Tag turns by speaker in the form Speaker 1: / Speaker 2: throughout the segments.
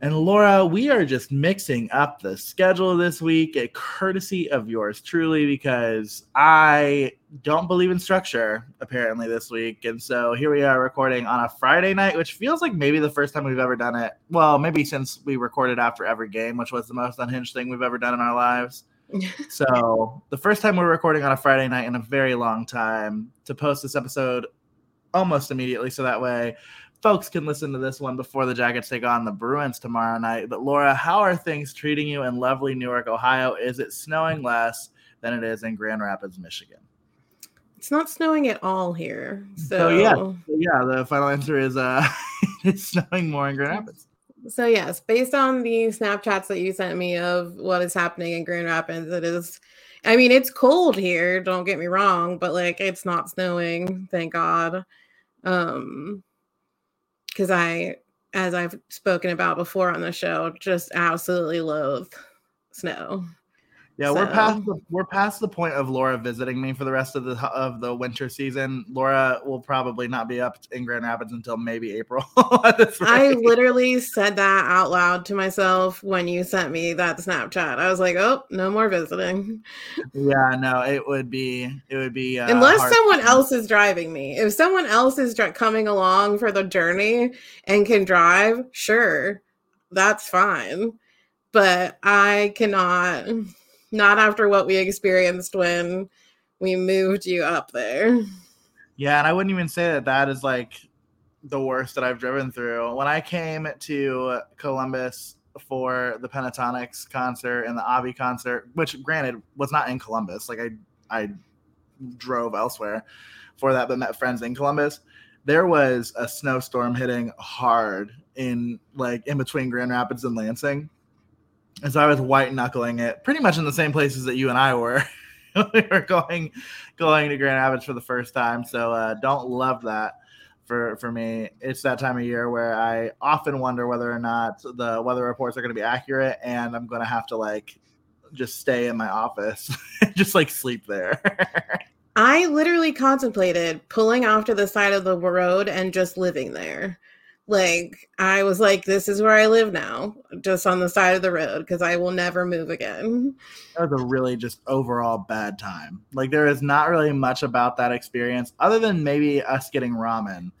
Speaker 1: And Laura, we are just mixing up the schedule this week, a courtesy of yours truly, because I don't believe in structure apparently this week. And so here we are recording on a Friday night, which feels like maybe the first time we've ever done it. Well, maybe since we recorded after every game, which was the most unhinged thing we've ever done in our lives. so the first time we're recording on a Friday night in a very long time to post this episode almost immediately. So that way folks can listen to this one before the Jackets take on the Bruins tomorrow night. But Laura, how are things treating you in lovely Newark, Ohio? Is it snowing less than it is in Grand Rapids, Michigan?
Speaker 2: It's not snowing at all here. So,
Speaker 1: so yeah, yeah. The final answer is uh, it's snowing more in Grand Rapids.
Speaker 2: So yes, based on the Snapchats that you sent me of what is happening in Grand Rapids, it is. I mean, it's cold here. Don't get me wrong, but like it's not snowing. Thank God. Um, because I, as I've spoken about before on the show, just absolutely loathe snow.
Speaker 1: Yeah, so. we're past the, we're past the point of Laura visiting me for the rest of the of the winter season. Laura will probably not be up in Grand Rapids until maybe April.
Speaker 2: I literally said that out loud to myself when you sent me that Snapchat. I was like, "Oh, no more visiting."
Speaker 1: Yeah, no, it would be it would be
Speaker 2: uh, unless someone else is driving me. If someone else is dr- coming along for the journey and can drive, sure, that's fine. But I cannot not after what we experienced when we moved you up there.
Speaker 1: Yeah, and I wouldn't even say that that is like the worst that I've driven through. When I came to Columbus for the Pentatonix concert and the Avi concert, which granted was not in Columbus, like I I drove elsewhere for that, but met friends in Columbus. There was a snowstorm hitting hard in like in between Grand Rapids and Lansing and so I was white knuckling it pretty much in the same places that you and I were. we were going going to Grand Rapids for the first time. So uh, don't love that for for me. It's that time of year where I often wonder whether or not the weather reports are going to be accurate, and I'm going to have to like just stay in my office, just like sleep there.
Speaker 2: I literally contemplated pulling off to the side of the road and just living there like I was like, this is where I live now, just on the side of the road because I will never move again.
Speaker 1: That was a really just overall bad time. Like there is not really much about that experience other than maybe us getting ramen.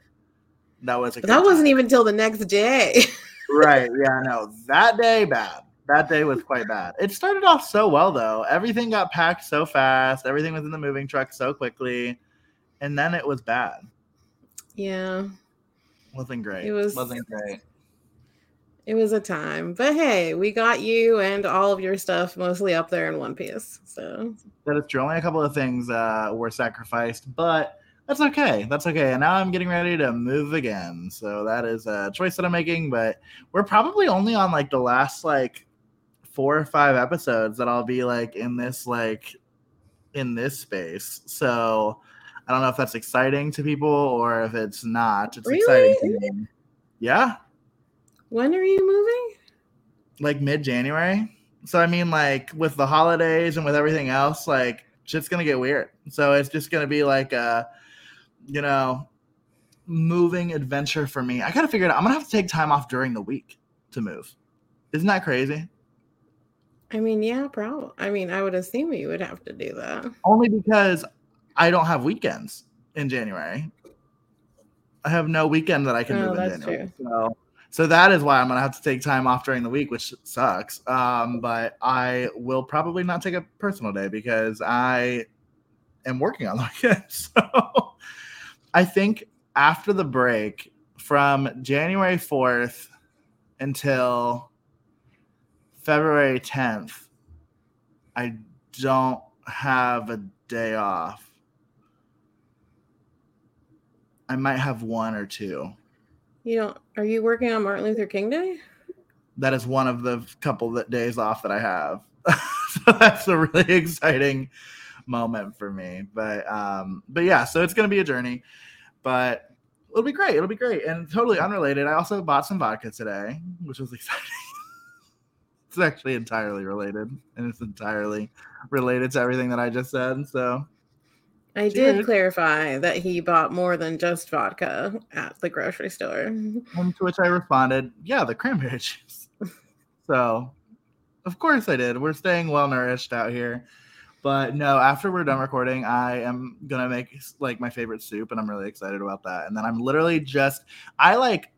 Speaker 1: That was
Speaker 2: that wasn't even until the next day.
Speaker 1: right. Yeah. No, that day bad. That day was quite bad. It started off so well though. Everything got packed so fast. Everything was in the moving truck so quickly, and then it was bad.
Speaker 2: Yeah
Speaker 1: wasn't great. It was wasn't great.
Speaker 2: It was a time, but hey, we got you and all of your stuff mostly up there in one piece. So
Speaker 1: that is true. Only a couple of things uh, were sacrificed, but that's okay. That's okay. And now I'm getting ready to move again. So that is a choice that I'm making. But we're probably only on like the last like four or five episodes that I'll be like in this like in this space. So I don't know if that's exciting to people or if it's not. It's really? exciting to me. Yeah.
Speaker 2: When are you moving?
Speaker 1: Like mid January. So I mean, like with the holidays and with everything else, like shit's gonna get weird. So it's just gonna be like a, you know, moving adventure for me. I gotta figure it out. I'm gonna have to take time off during the week to move. Isn't that crazy?
Speaker 2: I mean, yeah, probably. I mean, I would assume you would have to do that.
Speaker 1: Only because I don't have weekends in January. I have no weekend that I can oh, move in January. True. So, so that is why I'm gonna have to take time off during the week, which sucks. Um, but I will probably not take a personal day because I am working on the weekend. So I think after the break from January 4th until February 10th, I don't have a day off. I might have one or two.
Speaker 2: You know, are you working on Martin Luther King Day?
Speaker 1: That is one of the couple that days off that I have. so that's a really exciting moment for me. But um, but yeah, so it's gonna be a journey, but it'll be great. It'll be great and totally unrelated. I also bought some vodka today, which was exciting. it's actually entirely related, and it's entirely related to everything that I just said. So
Speaker 2: I did clarify that he bought more than just vodka at the grocery store.
Speaker 1: To which I responded, "Yeah, the cranberry juice." so, of course I did. We're staying well nourished out here. But no, after we're done recording, I am gonna make like my favorite soup, and I'm really excited about that. And then I'm literally just I like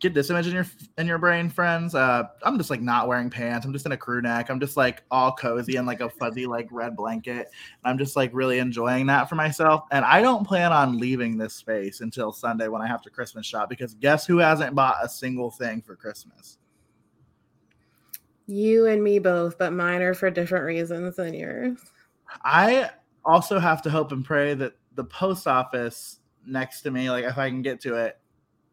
Speaker 1: get this image in your in your brain, friends. Uh, I'm just like not wearing pants. I'm just in a crew neck. I'm just like all cozy and like a fuzzy like red blanket. I'm just like really enjoying that for myself. And I don't plan on leaving this space until Sunday when I have to Christmas shop because guess who hasn't bought a single thing for Christmas?
Speaker 2: You and me both, but mine are for different reasons than yours.
Speaker 1: I also have to hope and pray that the post office next to me, like if I can get to it,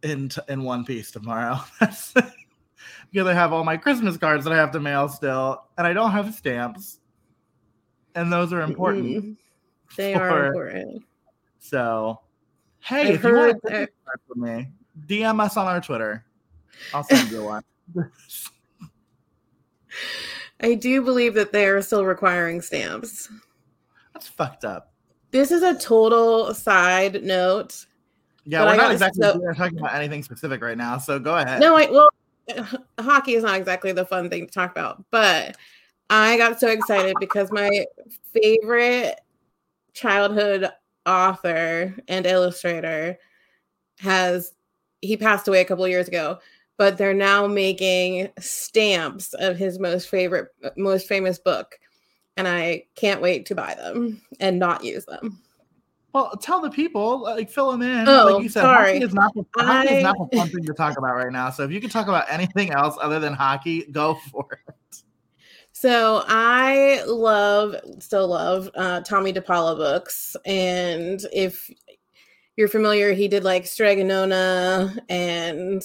Speaker 1: in in one piece tomorrow. because I have all my Christmas cards that I have to mail still, and I don't have stamps, and those are important.
Speaker 2: Mm-hmm. They for, are important.
Speaker 1: So, hey, I've if you want to with me, DM us on our Twitter. I'll send you one.
Speaker 2: I do believe that they are still requiring stamps.
Speaker 1: That's fucked up.
Speaker 2: This is a total side note
Speaker 1: yeah, but we're not exactly so, talking about anything specific right now. So go ahead.
Speaker 2: No, I, well, hockey is not exactly the fun thing to talk about, but I got so excited because my favorite childhood author and illustrator has he passed away a couple years ago but they're now making stamps of his most favorite most famous book and i can't wait to buy them and not use them
Speaker 1: well, tell the people, like fill them in.
Speaker 2: Oh,
Speaker 1: like you said,
Speaker 2: sorry.
Speaker 1: hockey is not the, I... is not the fun thing to talk about right now. So if you can talk about anything else other than hockey, go for it.
Speaker 2: So I love, still love uh, Tomie dePaola books, and if you're familiar, he did like Strega Nona and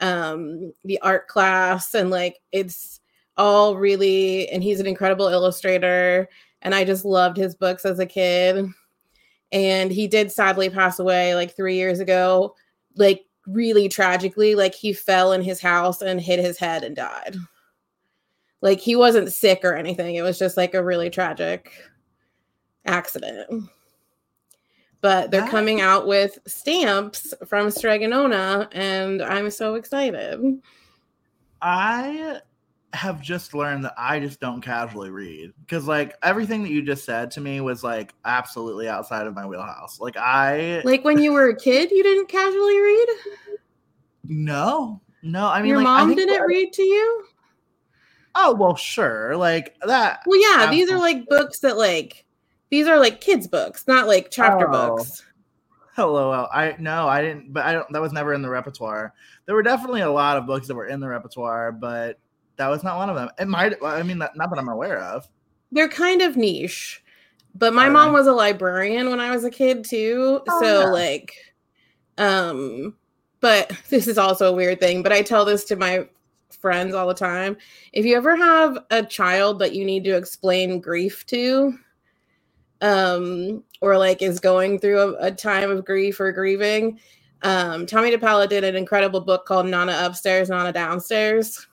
Speaker 2: um, the art class, and like it's all really. And he's an incredible illustrator, and I just loved his books as a kid and he did sadly pass away like three years ago like really tragically like he fell in his house and hit his head and died like he wasn't sick or anything it was just like a really tragic accident but they're coming out with stamps from Strega Nona and I'm so excited.
Speaker 1: I have just learned that I just don't casually read because like everything that you just said to me was like absolutely outside of my wheelhouse. Like I
Speaker 2: like when you were a kid, you didn't casually read.
Speaker 1: No, no. I mean,
Speaker 2: your
Speaker 1: like,
Speaker 2: mom didn't read to you.
Speaker 1: Oh well, sure, like that.
Speaker 2: Well, yeah, these are like books that like these are like kids' books, not like chapter oh. books.
Speaker 1: Hello, uh, I no, I didn't, but I don't. That was never in the repertoire. There were definitely a lot of books that were in the repertoire, but that was not one of them. It might. I mean, not, that I'm aware of.
Speaker 2: They're kind of niche, but my mom was a librarian when I was a kid too. Oh, so yeah. like, um, but this is also a weird thing. But I tell this to my friends all the time. If you ever have a child that you need to explain grief to, um, or like is going through a, a time of grief or grieving, um, Tomie dePaola did an incredible book called Nana Upstairs, Nana Downstairs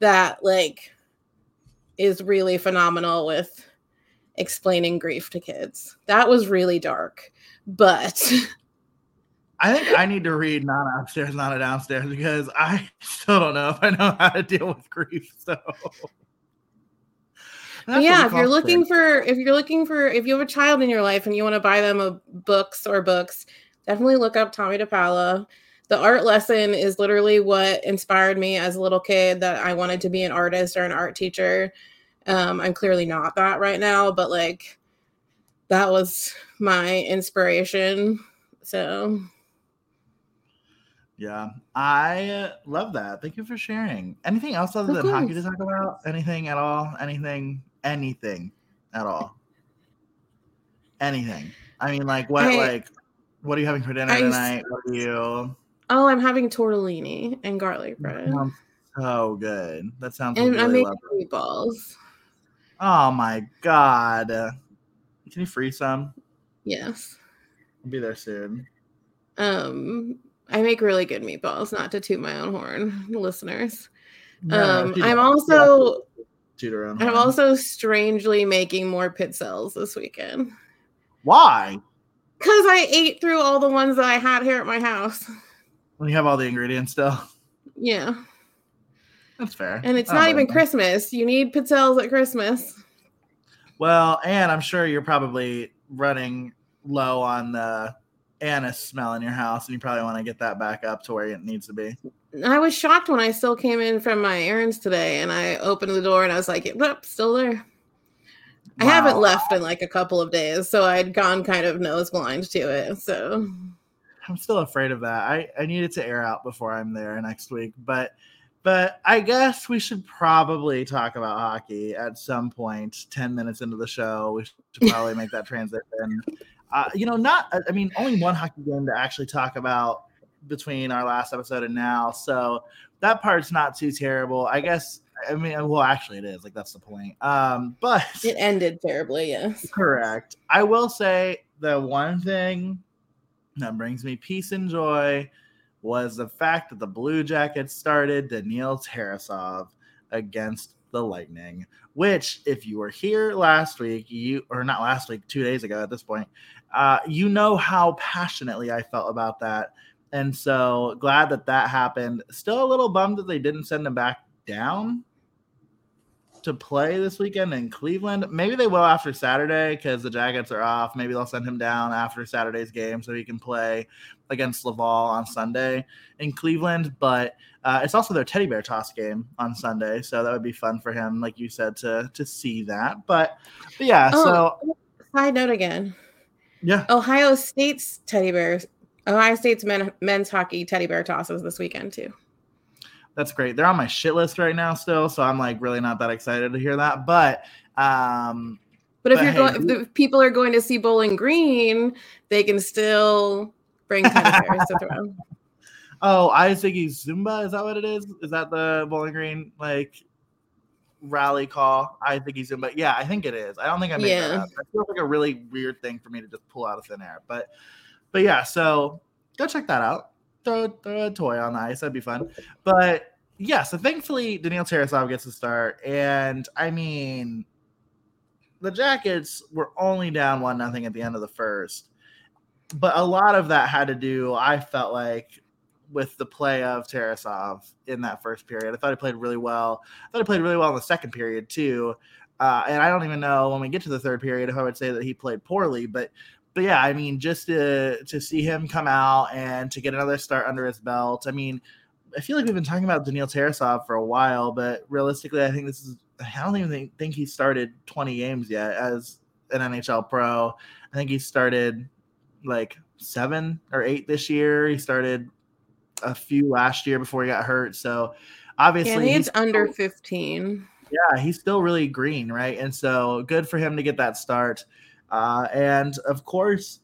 Speaker 2: that like is really phenomenal with explaining grief to kids. That was really dark, but
Speaker 1: I think I need to read Nana Upstairs, Nana Downstairs because I still don't know if I know how to deal with grief. So
Speaker 2: yeah, if you're looking for if you're looking for if you have a child in your life and you want to buy them a books or books, definitely look up Tomie dePaola the art lesson is literally what inspired me as a little kid that I wanted to be an artist or an art teacher. Um, I'm clearly not that right now, but like that was my inspiration. So,
Speaker 1: yeah, I love that. Thank you for sharing. Anything else other than hockey to talk about? Anything at all? Anything? Anything at all? Anything? I mean, like what? I, like, what are you having for dinner I, tonight? What are you?
Speaker 2: Oh, I'm having tortellini and garlic bread.
Speaker 1: Sounds so good. That sounds
Speaker 2: and I'm making
Speaker 1: lovely.
Speaker 2: meatballs.
Speaker 1: Oh my god. Can you free some?
Speaker 2: Yes.
Speaker 1: I'll be there soon.
Speaker 2: Um, I make really good meatballs. Not to toot my own horn, listeners.
Speaker 1: No,
Speaker 2: Um, I'm also
Speaker 1: Toot her own
Speaker 2: I'm also strangely making more pizzelles this weekend
Speaker 1: Why?
Speaker 2: because I ate through all the ones that I had here at my house.
Speaker 1: When you have all the ingredients still.
Speaker 2: Yeah,
Speaker 1: That's fair.
Speaker 2: and it's
Speaker 1: don't
Speaker 2: even
Speaker 1: you.
Speaker 2: Christmas. You need pizzelles at Christmas.
Speaker 1: Well, and I'm sure you're probably running low on the anise smell in your house, and you probably want to get that back up to where it needs to be.
Speaker 2: I was shocked when I still came in from my errands today, and I opened the door and I was like, "Yep, still there." I haven't left in like a couple of days, so I'd gone kind of nose blind to it. So
Speaker 1: I'm still afraid of that. I, I need it to air out before I'm there next week. But but I guess we should probably talk about hockey at some point. Ten minutes into the show, we should probably make that transition. Uh, you know, not I mean, only one hockey game to actually talk about between our last episode and now. So that part's not too terrible. I guess. I mean, well, actually, it is. Like that's the point. Um, but
Speaker 2: it ended terribly. Yes.
Speaker 1: Correct. I will say the one thing that brings me peace and joy was the fact that the Blue Jackets started Daniil Tarasov against the Lightning, which, if you were here last week, you or not last week, two days ago at this point, uh, you know how passionately I felt about that. And so glad that that happened. Still a little bummed that they didn't send him back down to play this weekend in Cleveland. Maybe they will after Saturday because the Jackets are off. Maybe they'll send him down after Saturday's game so he can play against Laval on Sunday in Cleveland. But uh, it's also their teddy bear toss game on Sunday, so that would be fun for him, like you said, to to see that. But, but yeah, so
Speaker 2: Oh, side note again.
Speaker 1: yeah,
Speaker 2: Ohio State's teddy bears, Ohio State's men, men's hockey teddy bear tosses this weekend too.
Speaker 1: That's great. They're on my shit list right now still, so I'm like really not that excited to hear that. But um,
Speaker 2: But if
Speaker 1: But
Speaker 2: you're
Speaker 1: hey,
Speaker 2: going, if the people are going to see Bowling Green, they can still bring teddy bears to throw.
Speaker 1: Oh, Isaac Zumba, is that what it is? Is that the Bowling Green like rally call? I think he's Zumba. Yeah, I think it is. I don't think I made that
Speaker 2: Yeah.
Speaker 1: up. That feels like a really weird thing for me to just pull out of thin air. But but yeah, so go check that out. Throw, throw a toy on the ice. That'd be fun. But yeah, so thankfully Daniil Tarasov gets to start. And I mean the Jackets were only down one nothing at the end of the first. But a lot of that had to do, I felt like, with the play of Tarasov in that first period. I thought he played really well. I thought he played really well in the second period too. Uh, and I don't even know when we get to the third period if I would say that he played poorly, but but yeah, I mean, just to to see him come out and to get another start under his belt. I mean, I feel like we've been talking about Daniil Tarasov for a while, but realistically, I think this is I don't even think, think he started 20 games yet as an NHL pro. I think he started like seven or eight this year. He started a few last year before he got hurt. So obviously,
Speaker 2: think
Speaker 1: he's
Speaker 2: it's under 15.
Speaker 1: yeah, he's still really green, right? And so good for him to get that start. Uh, and of course,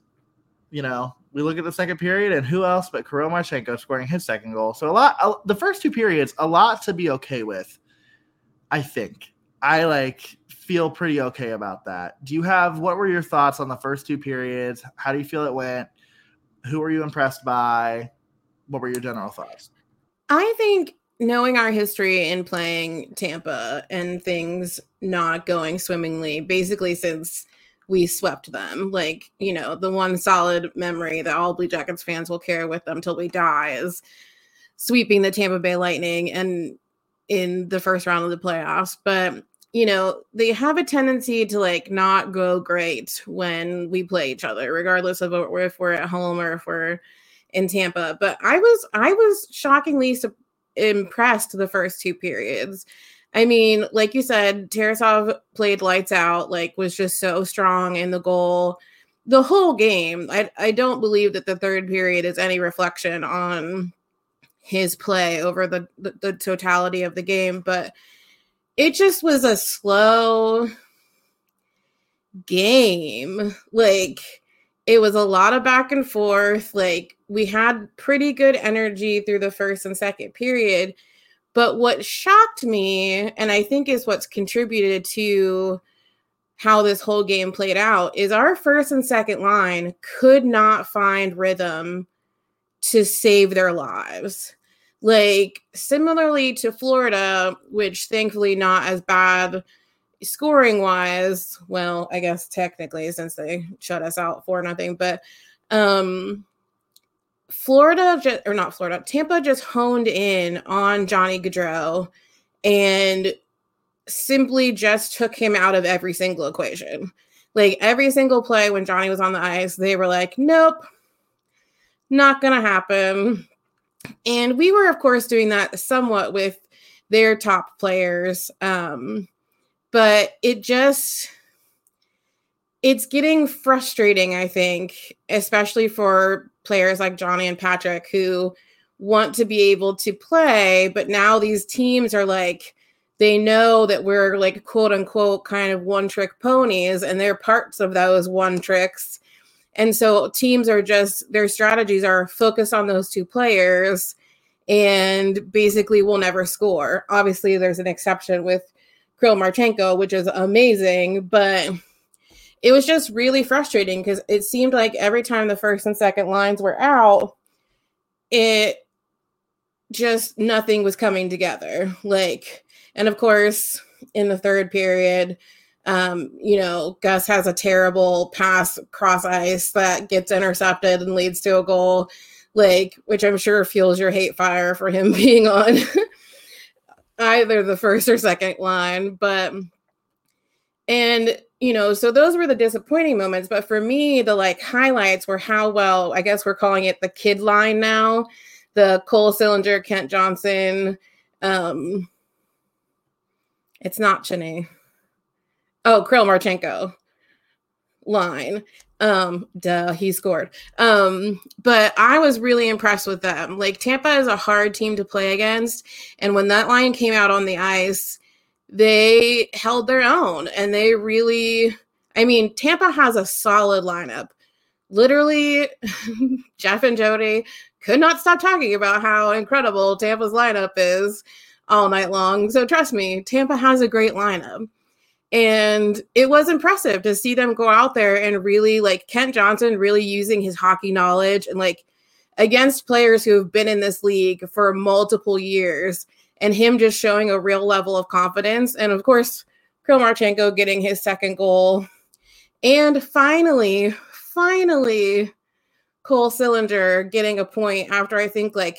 Speaker 1: you know, we look at the second period, and who else but Kirill Marchenko scoring his second goal. So a lot, a, the first two periods, a lot to be okay with. I think I like feel pretty okay about that. Do you have what were your thoughts on the first two periods? How do you feel it went? Who were you impressed by? What were your general thoughts?
Speaker 2: I think knowing our history in playing Tampa and things not going swimmingly, basically since we swept them, like, you know, the one solid memory that all Blue Jackets fans will carry with them till we die is sweeping the Tampa Bay Lightning and in the first round of the playoffs. But you know, they have a tendency to like not go great when we play each other, regardless of if we're at home or if we're in Tampa. But I was I was shockingly su- impressed the first two periods. I mean, like you said, Tarasov played lights out, like was just so strong in the goal the whole game. I I don't believe that the third period is any reflection on his play over the, the, the totality of the game, but it just was a slow game. Like it was a lot of back and forth. Like we had pretty good energy through the first and second period, But what shocked me, and I think is what's contributed to how this whole game played out, is our first and second line could not find rhythm to save their lives. Like, similarly to Florida, which thankfully not as bad scoring wise. Well, I guess technically, since they shut us out for nothing, but um Florida just or not Florida, Tampa just honed in on Johnny Gaudreau and simply just took him out of every single equation. Like every single play when Johnny was on the ice, they were like, nope, not gonna happen. And we were, of course, doing that somewhat with their top players. Um, but it just it's getting frustrating, I think, especially for players like Johnny and Patrick who want to be able to play, but now these teams are like, they know that we're like quote unquote kind of one trick ponies, and they're parts of those one tricks. And so teams are just, their strategies are focused on those two players and basically will never score. Obviously, there's an exception with Kirill Marchenko, which is amazing, but it was just really frustrating because it seemed like every time the first and second lines were out, it just nothing was coming together. Like, and of course, in the third period, um, you know, Gus has a terrible pass cross ice that gets intercepted and leads to a goal, like, which I'm sure fuels your hate fire for him being on either the first or second line. But, and you know, so those were the disappointing moments. But for me, the like highlights were how well, I guess we're calling it the kid line now, the Cole Sillinger, Kent Johnson. Um, it's not Chene. Oh, Kirill Marchenko line. Um, duh, he scored. Um, but I was really impressed with them. Like Tampa is a hard team to play against, and when that line came out on the ice, they held their own and they really I mean, Tampa has a solid lineup. Literally, Jeff and Jody could not stop talking about how incredible Tampa's lineup is all night long. So trust me, Tampa has a great lineup. And it was impressive to see them go out there and really like Kent Johnson really using his hockey knowledge and like against players who have been in this league for multiple years and him just showing a real level of confidence. And of course, Kirill Marchenko getting his second goal. And finally, finally, Cole Sillinger getting a point after I think like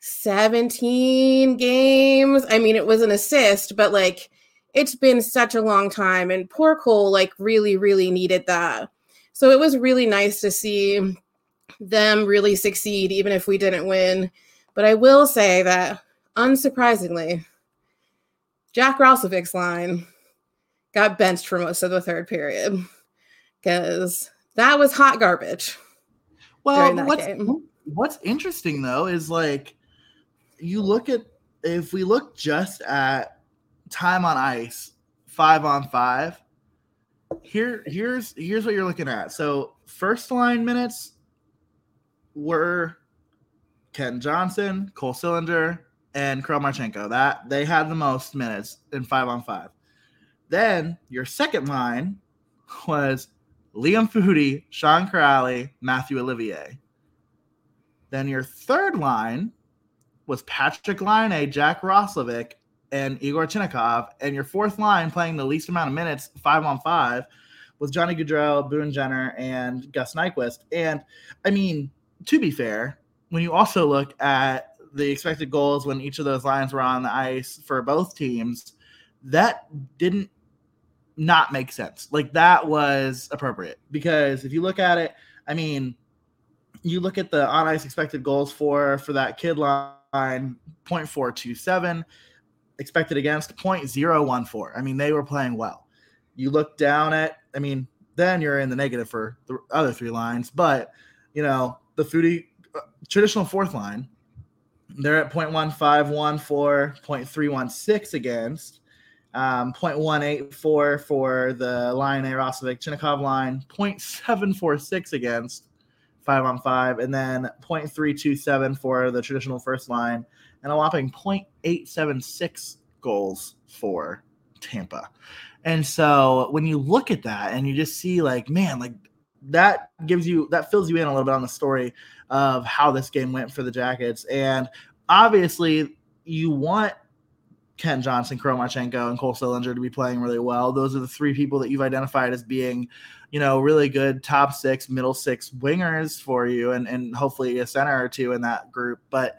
Speaker 2: 17 games. I mean, it was an assist, but like it's been such a long time. And poor Cole, like, really, really needed that. So it was really nice to see them really succeed, even if we didn't win. But I will say that unsurprisingly, Jack Roslovic's line got benched for most of the third period because that was hot garbage.
Speaker 1: Well, what's, game. what's interesting though is like you look at if we look just at time on ice, five on five. Here, here's here's what you're looking at. So first line minutes were Kent Johnson, Cole Sillinger, and Kirill Marchenko. That they had the most minutes in five on five. Then your second line was Liam Foudy, Sean Kuraly, Mathieu Olivier. Then your third line was Patrick Laine, Jack Roslovic, and Yegor Chinakhov. And your fourth line playing the least amount of minutes, five on five, was Johnny Gaudreau, Boone Jenner, and Gus Nyquist. And I mean, to be fair, when you also look at the expected goals when each of those lines were on the ice for both teams, that didn't not make sense. Like that was appropriate because if you look at it, I mean, you look at the on ice expected goals for for that kid line 0.427 expected against 0.014. I mean, they were playing well. You look down at, I mean, then you're in the negative for the other three lines, but you know, the Foudy uh, traditional fourth line they're at 0.1514, 0.316 against, um, 0.184 for the Laine Roslovic Chinakhov line, 0.746 against five on five, and then 0.327 for the traditional first line and a whopping 0.876 goals for Tampa. And so when you look at that and you just see like, man, like that gives you that fills you in a little bit on the story of how this game went for the Jackets. And obviously you want Kent Johnson, Kirill Marchenko, and Cole Sillinger to be playing really well. Those are the three people that you've identified as being, you know, really good top six, middle six wingers for you, and and hopefully a center or two in that group. But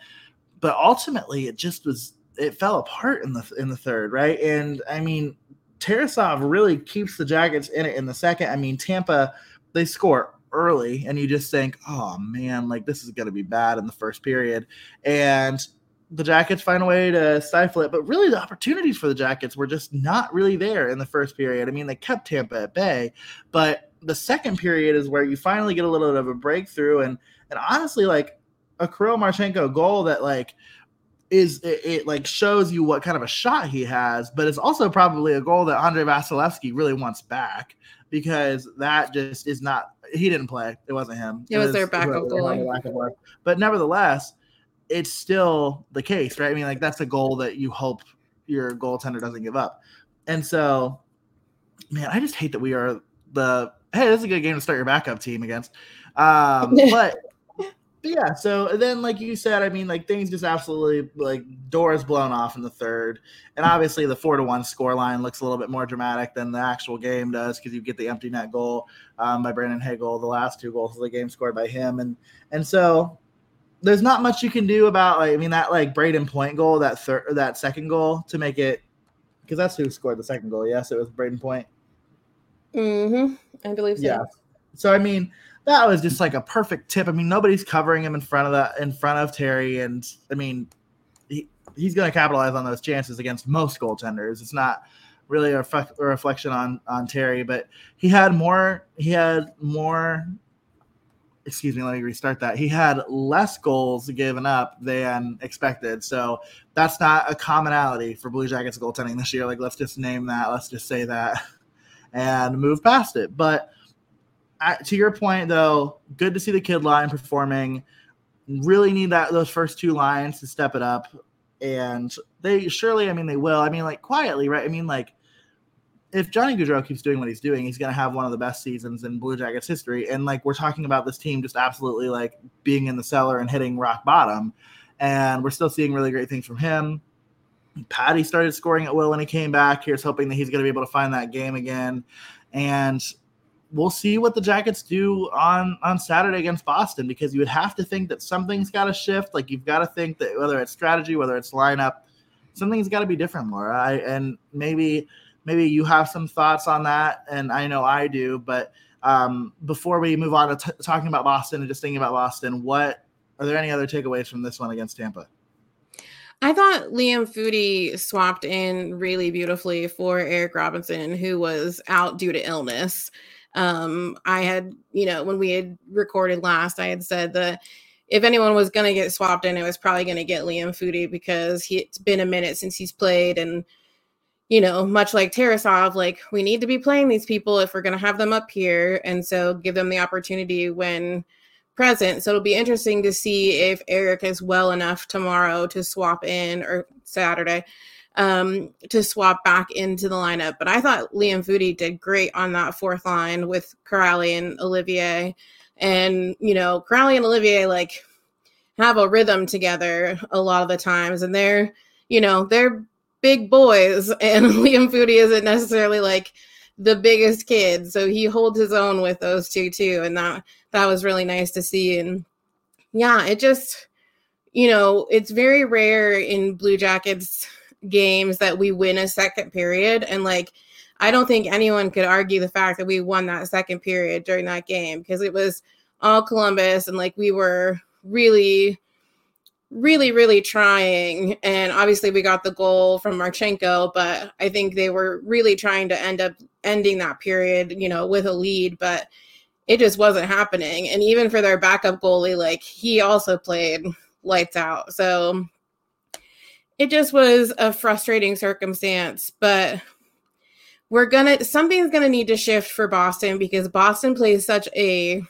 Speaker 1: but ultimately, it just was it fell apart in the in the third, right? And I mean, Tarasov really keeps the Jackets in it in the second. I mean, Tampa they score early, and you just think, oh man, like this is going to be bad in the first period, and the Jackets find a way to stifle it. But really, the opportunities for the Jackets were just not really there in the first period. I mean, they kept Tampa at bay, but the second period is where you finally get a little bit of a breakthrough. And and honestly, like a Kirill Marchenko goal that like is it, it, like shows you what kind of a shot he has, but it's also probably a goal that Andrei Vasilevskiy really wants back because that just is not he didn't play. It wasn't him.
Speaker 2: It, it was, was, their backup goal.
Speaker 1: But nevertheless, it's still the case, right? I mean, like that's a goal that you hope your goaltender doesn't give up. And so, man, I just hate that we are the hey, this is a good game to start your backup team against. Um, but yeah, so then like you said, I mean, like things just absolutely like doors blown off in the third, and obviously the four to one score line looks a little bit more dramatic than the actual game does because you get the empty net goal um, by Brandon Hagel, the last two goals of the game scored by him, and and so there's not much you can do about like I mean that like Brayden Point goal, that third that second goal to make it because that's who scored the second goal. Yes, it was Brayden Point.
Speaker 2: Mm-hmm. I believe so.
Speaker 1: Yeah. So I mean, that was just like a perfect tip. I mean, nobody's covering him in front of that in front of Terry, and I mean, he, he's going to capitalize on those chances against most goaltenders. It's not really a, a reflection on on Terry, but he had more. He had more excuse me, let me restart that. He had less goals given up than expected. So that's not a commonality for Blue Jackets goaltending this year. Like, let's just name that. Let's just say that and move past it. But to your point, though, good to see the kid line performing. Really need that those first two lines to step it up. And they surely, I mean, they will. I mean, like quietly, right? I mean, like if Johnny Gaudreau keeps doing what he's doing, he's going to have one of the best seasons in Blue Jackets history. And like we're talking about this team just absolutely like being in the cellar and hitting rock bottom, and we're still seeing really great things from him. Patty started scoring at will when he came back. Here's hoping that he's going to be able to find that game again, and we'll see what the Jackets do on on Saturday against Boston because you would have to think that something's got to shift. Like you've got to think that whether it's strategy, whether it's lineup, something's got to be different, Laura. I, and maybe maybe you have some thoughts on that, and I know I do. But um, before we move on to t- talking about Boston and just thinking about Boston, what are there any other takeaways from this one against Tampa?
Speaker 2: I thought Liam Foudy swapped in really beautifully for Eric Robinson, who was out due to illness. Um, I had, you know, when we had recorded last, I had said that if anyone was going to get swapped in, it was probably going to get Liam Foudy because he, it's been a minute since he's played and you know, much like Tarasov, like we need to be playing these people if we're going to have them up here. And so give them the opportunity when present. So it'll be interesting to see if Eric is well enough tomorrow to swap in or Saturday um, to swap back into the lineup. But I thought Liam Foudy did great on that fourth line with Kuraly and Olivier. And, you know, Kuraly and Olivier like have a rhythm together a lot of the times. And they're, you know, they're big boys, and Liam Foudy isn't necessarily like the biggest kid, so he holds his own with those two too, and that that was really nice to see. And yeah, it just you know it's very rare in Blue Jackets games that we win a second period, and like I don't think anyone could argue the fact that we won that second period during that game because it was all Columbus and like we were really really, really trying. And obviously, we got the goal from Marchenko, but I think they were really trying to end up ending that period, you know, with a lead, but it just wasn't happening. And even for their backup goalie, like he also played lights out. So it just was a frustrating circumstance, but we're gonna something's gonna need to shift for Boston because Boston plays such a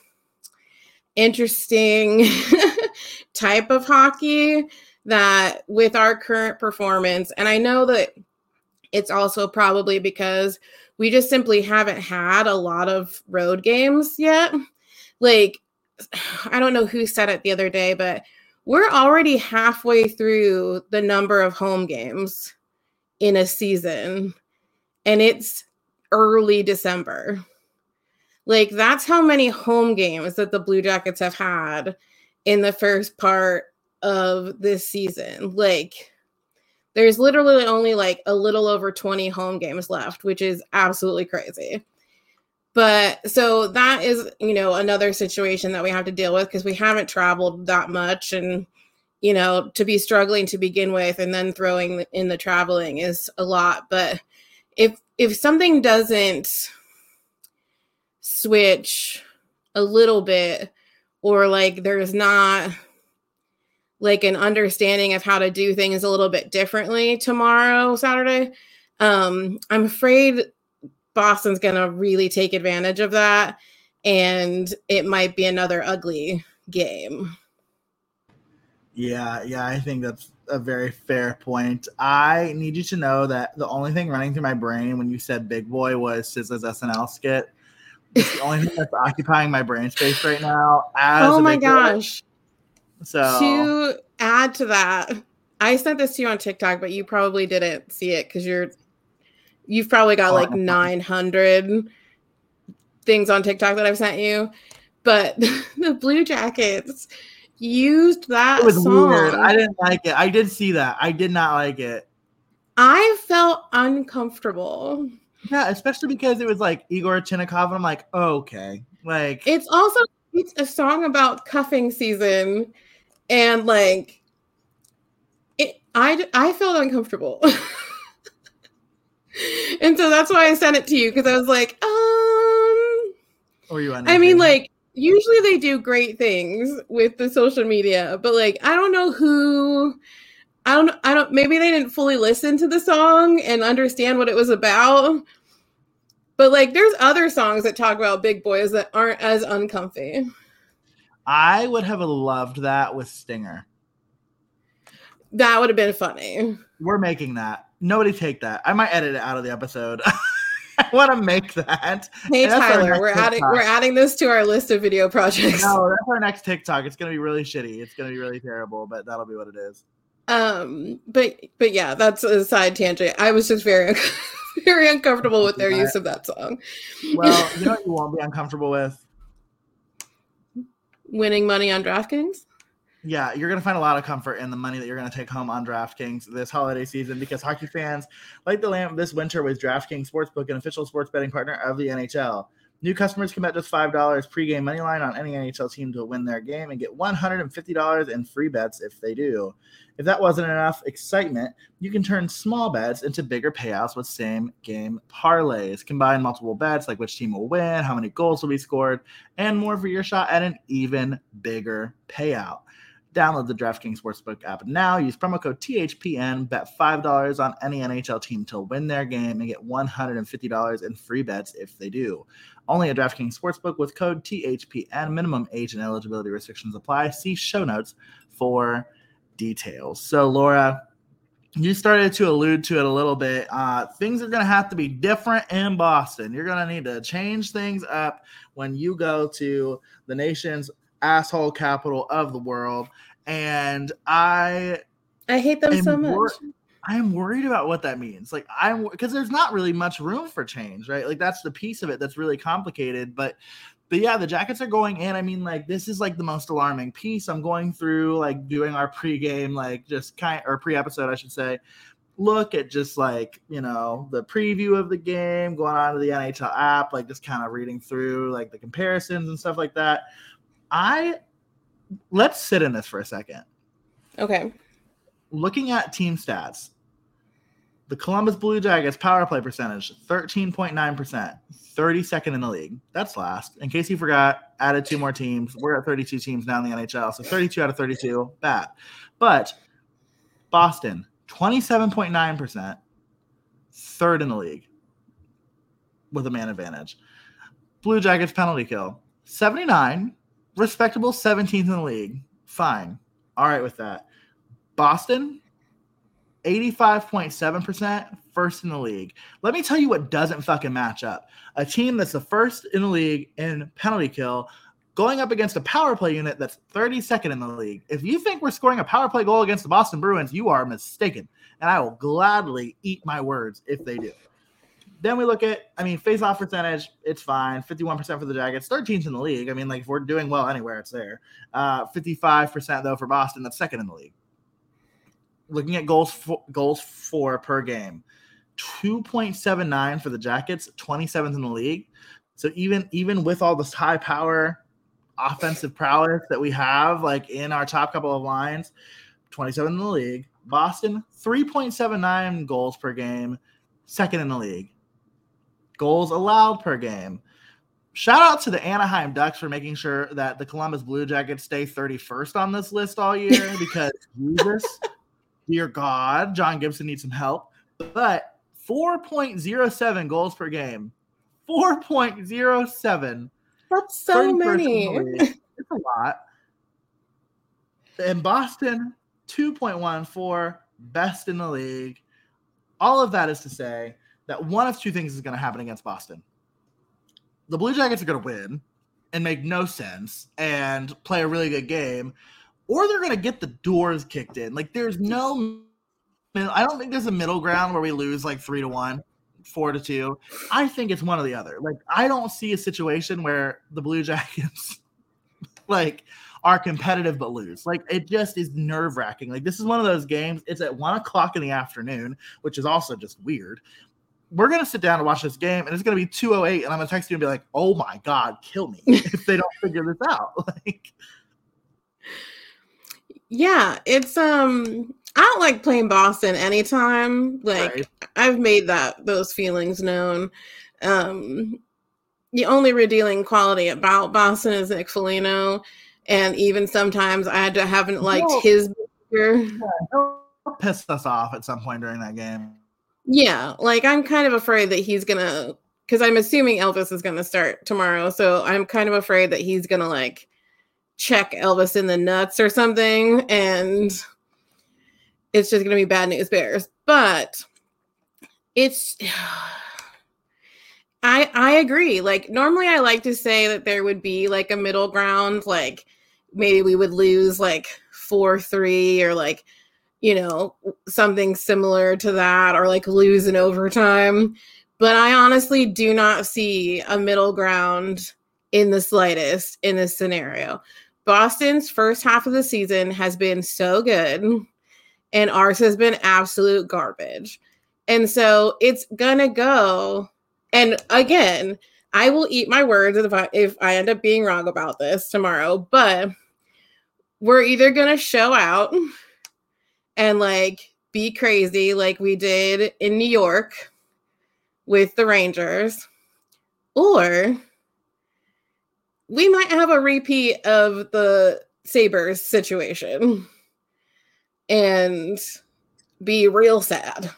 Speaker 2: interesting type of hockey that with our current performance, and I know that it's also probably because we just simply haven't had a lot of road games yet. Like, I don't know who said it the other day, but we're already halfway through the number of home games in a season, and it's early December. Like, that's how many home games that the Blue Jackets have had in the first part of this season. Like, there's literally only like a little over 20 home games left, which is absolutely crazy. But so that is, you know, another situation that we have to deal with because we haven't traveled that much and you know, to be struggling to begin with and then throwing in the traveling is a lot, but if if something doesn't switch a little bit or like there's not like an understanding of how to do things a little bit differently tomorrow saturday um i'm afraid boston's gonna really take advantage of that and it might be another ugly game.
Speaker 1: Yeah yeah i think that's a very fair point. I need you to know that the only thing running through my brain when you said big boy was SZA's snl skit. It's the only thing that's occupying my brain space right now
Speaker 2: oh my gosh
Speaker 1: boy. So
Speaker 2: to add to that, I sent this to you on TikTok, but you probably didn't see it because you're you've probably got oh, like 900 things on TikTok that I've sent you. But the Blue Jackets used that.
Speaker 1: It was
Speaker 2: song.
Speaker 1: weird. I didn't like it. I did see that. I did not like it.
Speaker 2: I felt uncomfortable.
Speaker 1: Yeah, especially because it was like Yegor Chinakhov, and I'm like, oh, okay. Like
Speaker 2: it's also it's a song about cuffing season and like it i i felt uncomfortable and so that's why i sent it to you because i was like um
Speaker 1: or you
Speaker 2: i mean like usually they do great things with the social media but like i don't know who i don't i don't maybe they didn't fully listen to the song and understand what it was about but like there's other songs that talk about big boys that aren't as uncomfy
Speaker 1: I would have loved that with Stinger.
Speaker 2: That would have been funny.
Speaker 1: We're making that. Nobody take that. I might edit it out of the episode. I want to make that.
Speaker 2: Hey Tyler, we're TikTok. adding we're adding this to our list of video projects.
Speaker 1: No, that's our next TikTok. It's gonna be really shitty. It's gonna be really terrible, but that'll be what it is.
Speaker 2: Um, but but yeah, that's a side tangent. I was just very very uncomfortable with their use of that song.
Speaker 1: Well, you know what you won't be uncomfortable with?
Speaker 2: winning money on DraftKings?
Speaker 1: Yeah, you're going to find a lot of comfort in the money that you're going to take home on DraftKings this holiday season because hockey fans light the lamp this winter with DraftKings Sportsbook, an official sports betting partner of the NHL. New customers can bet just $5 pregame money line on any NHL team to win their game and get $150 in free bets if they do. If that wasn't enough excitement, you can turn small bets into bigger payouts with same game parlays. Combine multiple bets like which team will win, how many goals will be scored, and more for your shot at an even bigger payout. Download the DraftKings Sportsbook app now. Use promo code THPN. Bet $5 on any NHL team to win their game and get $150 in free bets if they do. Only a DraftKings Sportsbook with code THPN. Minimum age and eligibility restrictions apply. See show notes for details. So, Laura, you started to allude to it a little bit. Uh, things are going to have to be different in Boston. You're going to need to change things up when you go to the nation's asshole capital of the world. And I,
Speaker 2: I hate them so much. Wor-
Speaker 1: I am worried about what that means. Like I'm because there's not really much room for change, right? Like that's the piece of it that's really complicated. But but yeah, the jackets are going in. I mean, like this is like the most alarming piece. I'm going through like doing our pregame, like just kind or pre-episode, I should say. Look at just like you know the preview of the game, going on to the NHL app, like just kind of reading through like the comparisons and stuff like that. I let's sit in this for a second.
Speaker 2: Okay.
Speaker 1: Looking at team stats, the Columbus Blue Jackets power play percentage 13.9%, 32nd in the league. That's last. In case you forgot, added two more teams. We're at 32 teams now in the NHL. So 32 out of 32, bad. But Boston, 27.9%, third in the league with a man advantage. Blue Jackets penalty kill, 79, respectable 17th in the league. Fine. All right with that. Boston, 85.7%, first in the league. Let me tell you what doesn't fucking match up. A team that's the first in the league in penalty kill going up against a power play unit that's 32nd in the league. If you think we're scoring a power play goal against the Boston Bruins, you are mistaken. And I will gladly eat my words if they do. Then we look at, I mean, face off percentage, it's fine. 51% for the Jackets, 13th in the league. I mean, like, if we're doing well anywhere, it's there. Uh, 55% though for Boston, that's second in the league. Looking at goals for, goals for per game, 2.79 for the Jackets, 27th in the league. So even even with all this high power offensive prowess that we have, like in our top couple of lines, 27 in the league. Boston, 3.79 goals per game, second in the league. Goals allowed per game. Shout out to the Anaheim Ducks for making sure that the Columbus Blue Jackets stay 31st on this list all year because Jesus, dear God, John Gibson needs some help. But 4.07 goals per game. 4.07
Speaker 2: that's so many.
Speaker 1: It's a lot. In Boston, 2.14, best in the league. All of that is to say that one of two things is going to happen against Boston. The Blue Jackets are going to win and make no sense and play a really good game, or they're going to get the doors kicked in. Like, there's no, I don't think there's a middle ground where we lose like three to one four to two. I think it's one or the other. Like I don't see a situation where the Blue Jackets like are competitive but lose. Like it just is nerve wracking. Like this is one of those games. It's at one o'clock in the afternoon, which is also just weird. We're gonna sit down and watch this game, and it's gonna be 208, and I'm gonna text you and be like, "Oh my god, kill me if they don't figure this out." Like,
Speaker 2: yeah, it's um I don't like playing Boston anytime. Like right. I've made that those feelings known. Um the only redeeming quality about Boston is Nick Foligno, and even sometimes I had to haven't liked his behavior.
Speaker 1: Yeah, piss us off at some point during that game.
Speaker 2: Yeah, like I'm kind of afraid that he's gonna because I'm assuming Elvis is gonna start tomorrow, so I'm kind of afraid that he's gonna like check Elvis in the nuts or something, and it's just to be bad news bears. But it's I I agree. Like normally I like to say that there would be like a middle ground like maybe we would lose like 4-3 or like you know something similar to that or like lose in overtime. But I honestly do not see a middle ground in the slightest in this scenario. Boston's first half of the season has been so good and ours has been absolute garbage. And so it's gonna go. And again, I will eat my words if I if I end up being wrong about this tomorrow, but we're either gonna show out and like be crazy like we did in New York with the Rangers, or we might have a repeat of the Sabres situation and be real sad.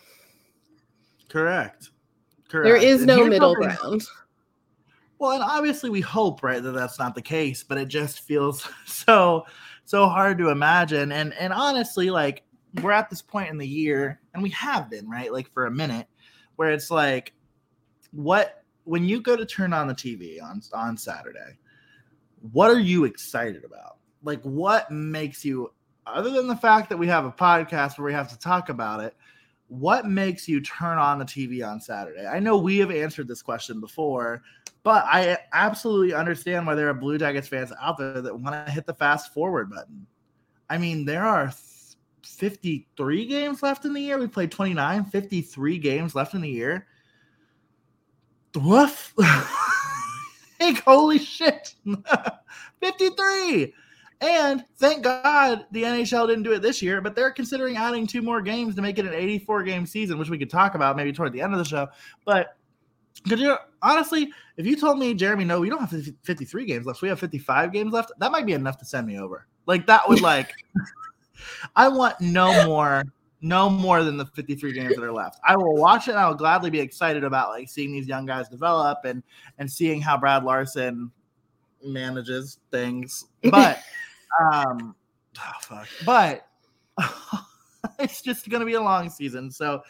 Speaker 1: Correct.
Speaker 2: Correct. There is no middle ground.
Speaker 1: Well, and obviously we hope, right, that that's not the case, but it just feels so so hard to imagine. And and honestly, like we're at this point in the year, and we have been, right, like for a minute, where it's like, what when you go to turn on the TV on on Saturday, what are you excited about? Like, what makes you other than the fact that we have a podcast where we have to talk about it, what makes you turn on the TV on Saturday? I know we have answered this question before, but I absolutely understand why there are Blue Jackets fans out there that want to hit the fast forward button. I mean, there are 53 games left in the year. We played 29, 53 games left in the year. Woof. like, holy shit. 53. And thank God the NHL didn't do it this year, but they're considering adding two more games to make it an 84 game season, which we could talk about maybe toward the end of the show. But could you honestly, if you told me, Jeremy, no, we don't have 53 games left, we have 55 games left, that might be enough to send me over. Like that would like, I want no more, no more than the 53 games that are left. I will watch it. and I will gladly be excited about like seeing these young guys develop and and seeing how Brad Larsen manages things. But um, oh, fuck. But it's just going to be a long season. So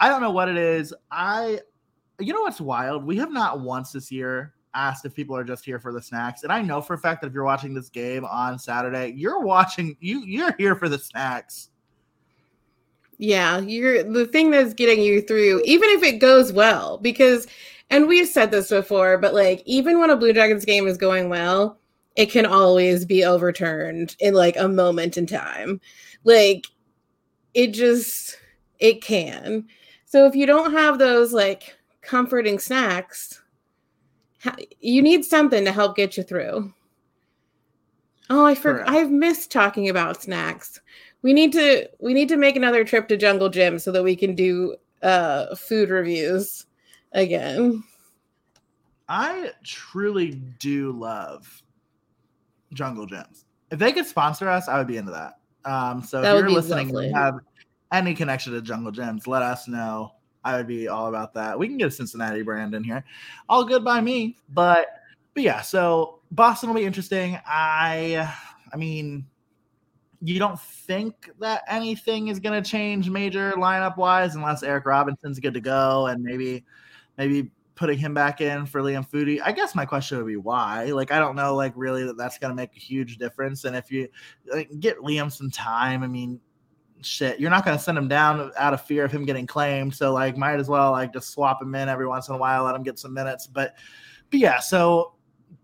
Speaker 1: I don't know what it is. I, you know what's wild? We have not once this year asked if people are just here for the snacks. And I know for a fact that if you're watching this game on Saturday, you're watching you you're here for the snacks.
Speaker 2: Yeah, you're the thing that's getting you through, even if it goes well, because and we've said this before, but like even when a Blue Jackets game is going well, it can always be overturned in like a moment in time. Like it just it can. So if you don't have those like comforting snacks, you need something to help get you through. Oh, I forgot. I've missed talking about snacks. We need to we need to make another trip to Jungle Gym so that we can do uh food reviews again.
Speaker 1: I truly do love Jungle Gyms. If they could sponsor us, I would be into that. Um, so that if you're listening and have any connection to Jungle Gyms, let us know. I would be all about that. We can get a Cincinnati brand in here. All good by me. But but yeah, so Boston will be interesting. I I mean, you don't think that anything is going to change major lineup wise unless Eric Robinson's good to go and maybe maybe putting him back in for Liam Foudy. I guess my question would be why. Like I don't know like really that that's going to make a huge difference and if you like, get Liam some time, I mean shit, you're not going to send him down out of fear of him getting claimed. So like, might as well like just swap him in every once in a while, let him get some minutes. But, but yeah, so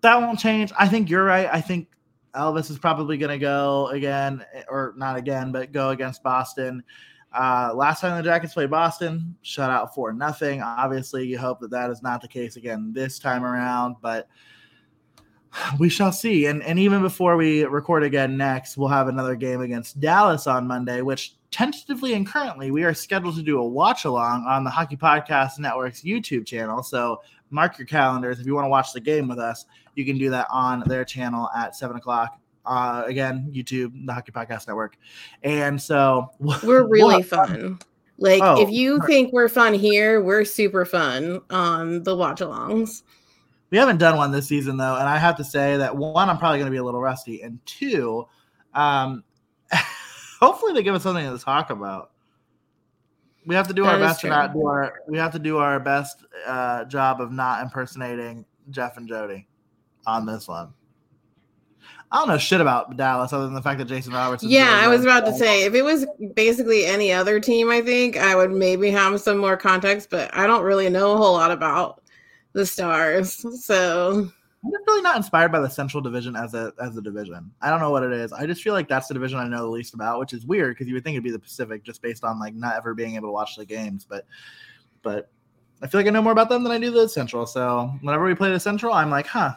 Speaker 1: that won't change. I think you're right. I think Elvis is probably going to go again, or not again, but go against Boston. Uh, last time the Jackets played Boston, shut out for nothing. Obviously, you hope that that is not the case again this time around, but we shall see. And and even before we record again next, we'll have another game against Dallas on Monday, which tentatively and currently we are scheduled to do a watch along on the Hockey Podcast Network's YouTube channel. So mark your calendars. If you want to watch the game with us, you can do that on their channel at seven o'clock. Uh, again, YouTube, the Hockey Podcast Network. And so
Speaker 2: we're really fun. Like oh, if you think we're fun here, we're super fun on the watch alongs.
Speaker 1: We haven't done one this season though, and I have to say that one, I'm probably going to be a little rusty, and two, um, hopefully they give us something to talk about. We have to do that our best true. to not do our. We have to do our best uh, job of not impersonating Jeff and Jody on this one. I don't know shit about Dallas other than the fact that Jason Roberts.
Speaker 2: Yeah, I was about to say if it was basically any other team, I think I would maybe have some more context, but I don't really know a whole lot about the Stars. So
Speaker 1: I'm really not inspired by the Central Division as a as a division. I don't know what it is. I just feel like that's the division I know the least about, which is weird because you would think it'd be the Pacific just based on like not ever being able to watch the games. But but I feel like I know more about them than I do the Central. So whenever we play the Central, I'm like, huh,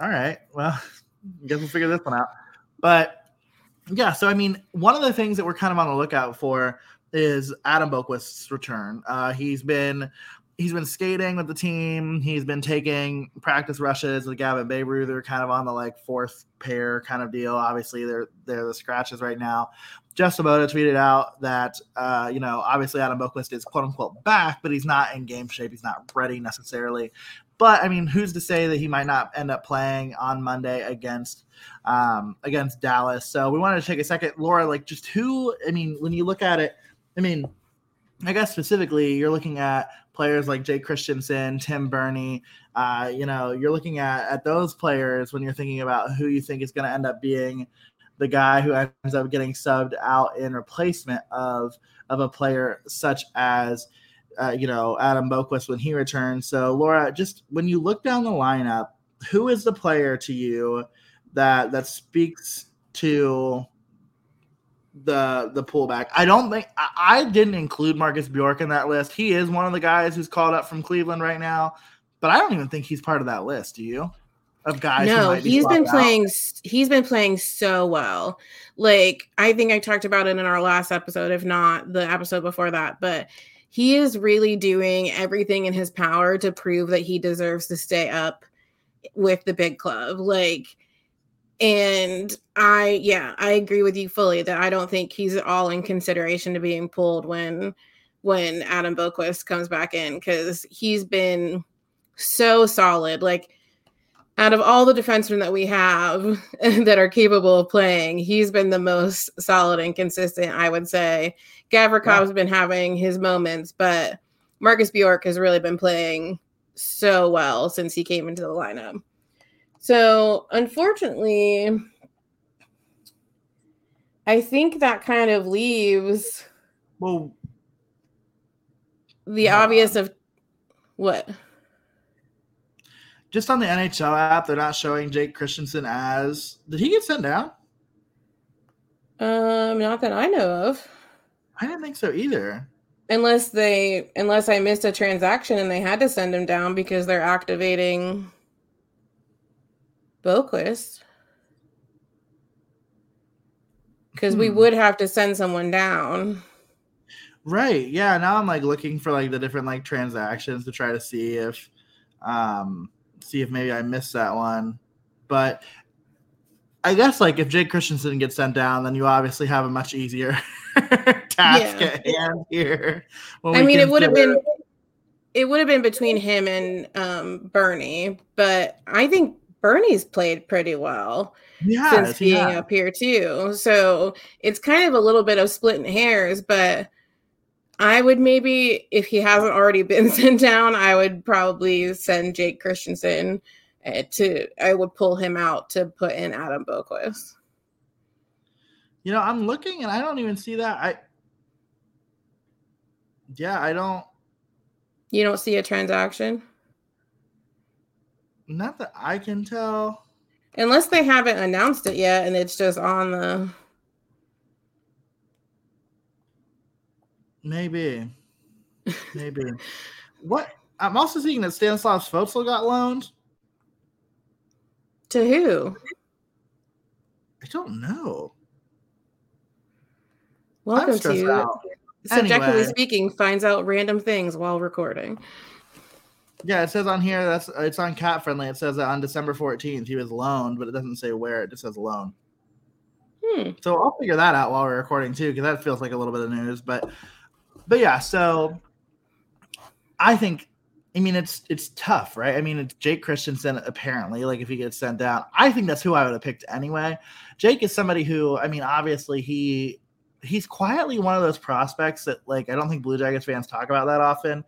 Speaker 1: all right, well, I guess we'll figure this one out. But yeah, so I mean, one of the things that we're kind of on the lookout for is Adam Boqvist's return. Uh, he's been he's been skating with the team. He's been taking practice rushes with Gavin Bayreuther. They're kind of on the like fourth pair kind of deal. Obviously, they're they're the scratches right now. Jeff Svoboda tweeted out that uh, you know obviously Adam Boqvist is quote unquote back, but he's not in game shape. He's not ready necessarily. But I mean, who's to say that he might not end up playing on Monday against um, against Dallas? So we wanted to take a second, Laura. Like, just who? I mean, when you look at it, I mean, I guess specifically, you're looking at players like Jake Christiansen, Tim Berni. Uh, you know, you're looking at at those players when you're thinking about who you think is going to end up being the guy who ends up getting subbed out in replacement of of a player such as uh, you know Adam Boqvist when he returns. So Laura, just when you look down the lineup, who is the player to you that that speaks to the the pullback. I don't think I, I, didn't include Marcus Bjork in that list. He is one of the guys who's called up from Cleveland right now, but I don't even think he's part of that list. Do you? Of guys?
Speaker 2: No, he's been playing. He's been playing so well. Like I think I talked about it in our last episode, if not the episode before that. But he is really doing everything in his power to prove that he deserves to stay up with the big club. Like and I, yeah, I agree with you fully that I don't think he's at all in consideration to being pulled when when Adam Boqvist comes back in because he's been so solid. Like out of all the defensemen that we have that are capable of playing, he's been the most solid and consistent, I would say. Gavrikov's yeah. been having his moments, but Marcus Bjork has really been playing so well since he came into the lineup. So, unfortunately, I think that kind of leaves
Speaker 1: well
Speaker 2: the obvious of what
Speaker 1: just on the NHL app, they're not showing Jake Christiansen as. Did he get sent down?
Speaker 2: Um, not that I know of.
Speaker 1: I didn't think so either.
Speaker 2: Unless they, unless I missed a transaction and they had to send him down because they're activating Boqvist. Because hmm. we would have to send someone down.
Speaker 1: Right. Yeah. Now I'm like looking for like the different like transactions to try to see if um see if maybe I missed that one. But I guess like if Jake Christiansen gets sent down, then you obviously have a much easier task yeah. at hand here.
Speaker 2: I mean, it would have been it would have been between him and um, Berni, but I think Berni's played pretty well since being yeah. up here too. So it's kind of a little bit of splitting hairs, but I would maybe, if he hasn't already been sent down, I would probably send Jake Christiansen uh, to. I would pull him out to put in Adam Boqvist.
Speaker 1: You know, I'm looking and I don't even see that. I, yeah, I don't.
Speaker 2: You don't see a transaction.
Speaker 1: Not that I can tell.
Speaker 2: Unless they haven't announced it yet, and it's just on the
Speaker 1: Maybe. Maybe. what? I'm also seeing that Stanislav Svozil got loaned.
Speaker 2: To who?
Speaker 1: I don't know.
Speaker 2: Welcome to. CBJectively anyway. speaking, finds out random things while recording.
Speaker 1: Yeah, it says on here that's it's on CapFriendly. It says that on December 14th he was loaned, but it doesn't say where. It just says loan. Hmm. So I'll figure that out while we're recording too, because that feels like a little bit of news. But but yeah, so I think I mean it's it's tough, right? I mean it's Jake Christiansen apparently, like if he gets sent down, I think that's who I would have picked anyway. Jake is somebody who, I mean, obviously he he's quietly one of those prospects that like I don't think Blue Jackets fans talk about that often,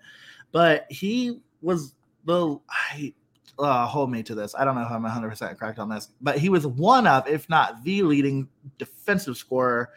Speaker 1: but he was the I uh, hold me to this. I don't know if I'm 100% correct on this, but he was one of, if not the leading defensive scorer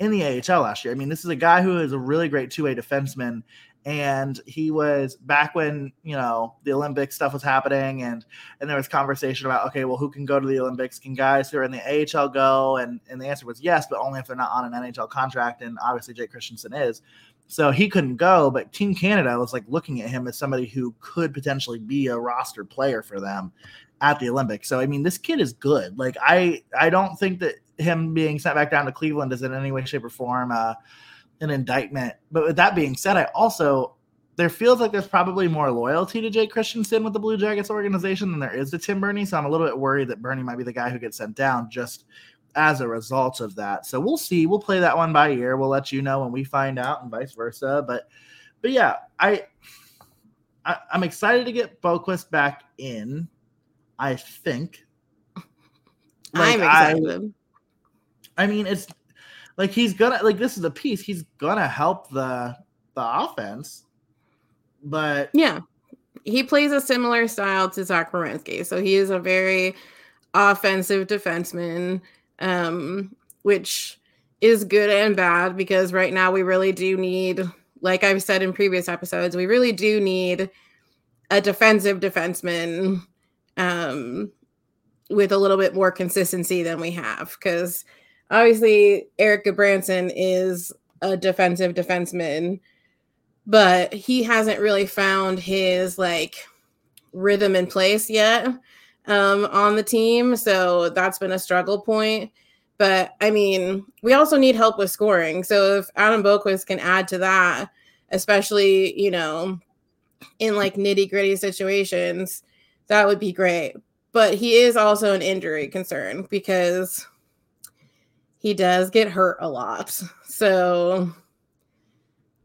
Speaker 1: in the AHL last year. I mean, this is a guy who is a really great two way defenseman. And he was back when you know the Olympic stuff was happening, and and there was conversation about okay, well, who can go to the Olympics? Can guys who are in the AHL go? And and the answer was yes, but only if they're not on an NHL contract. And obviously, Jake Christiansen is, so he couldn't go. But Team Canada was like looking at him as somebody who could potentially be a roster player for them at the Olympics. So I mean, this kid is good. Like I I don't think that him being sent back down to Cleveland is in any way, shape, or form uh, an indictment. But with that being said, I also there feels like there's probably more loyalty to Jake Christiansen with the Blue Jackets organization than there is to Tim Berni. So I'm a little bit worried that Berni might be the guy who gets sent down just as a result of that. So we'll see. We'll play that one by ear. We'll let you know when we find out, and vice versa. But but yeah, I, I am excited to get Boqvist back in. I think.
Speaker 2: Like, I'm excited.
Speaker 1: I mean, it's like he's gonna like this is a piece. He's gonna help the the offense, but
Speaker 2: yeah, he plays a similar style to Zach Werenski. So he is a very offensive defenseman, um, which is good and bad because right now we really do need, like I've said in previous episodes, we really do need a defensive defenseman um, with a little bit more consistency than we have. Because obviously Erik Gudbranson is a defensive defenseman, but he hasn't really found his like rhythm in place yet um, on the team. So that's been a struggle point. But I mean, we also need help with scoring. So if Adam Boqvist can add to that, especially, you know, in like nitty gritty situations, that would be great. But he is also an injury concern because he does get hurt a lot. So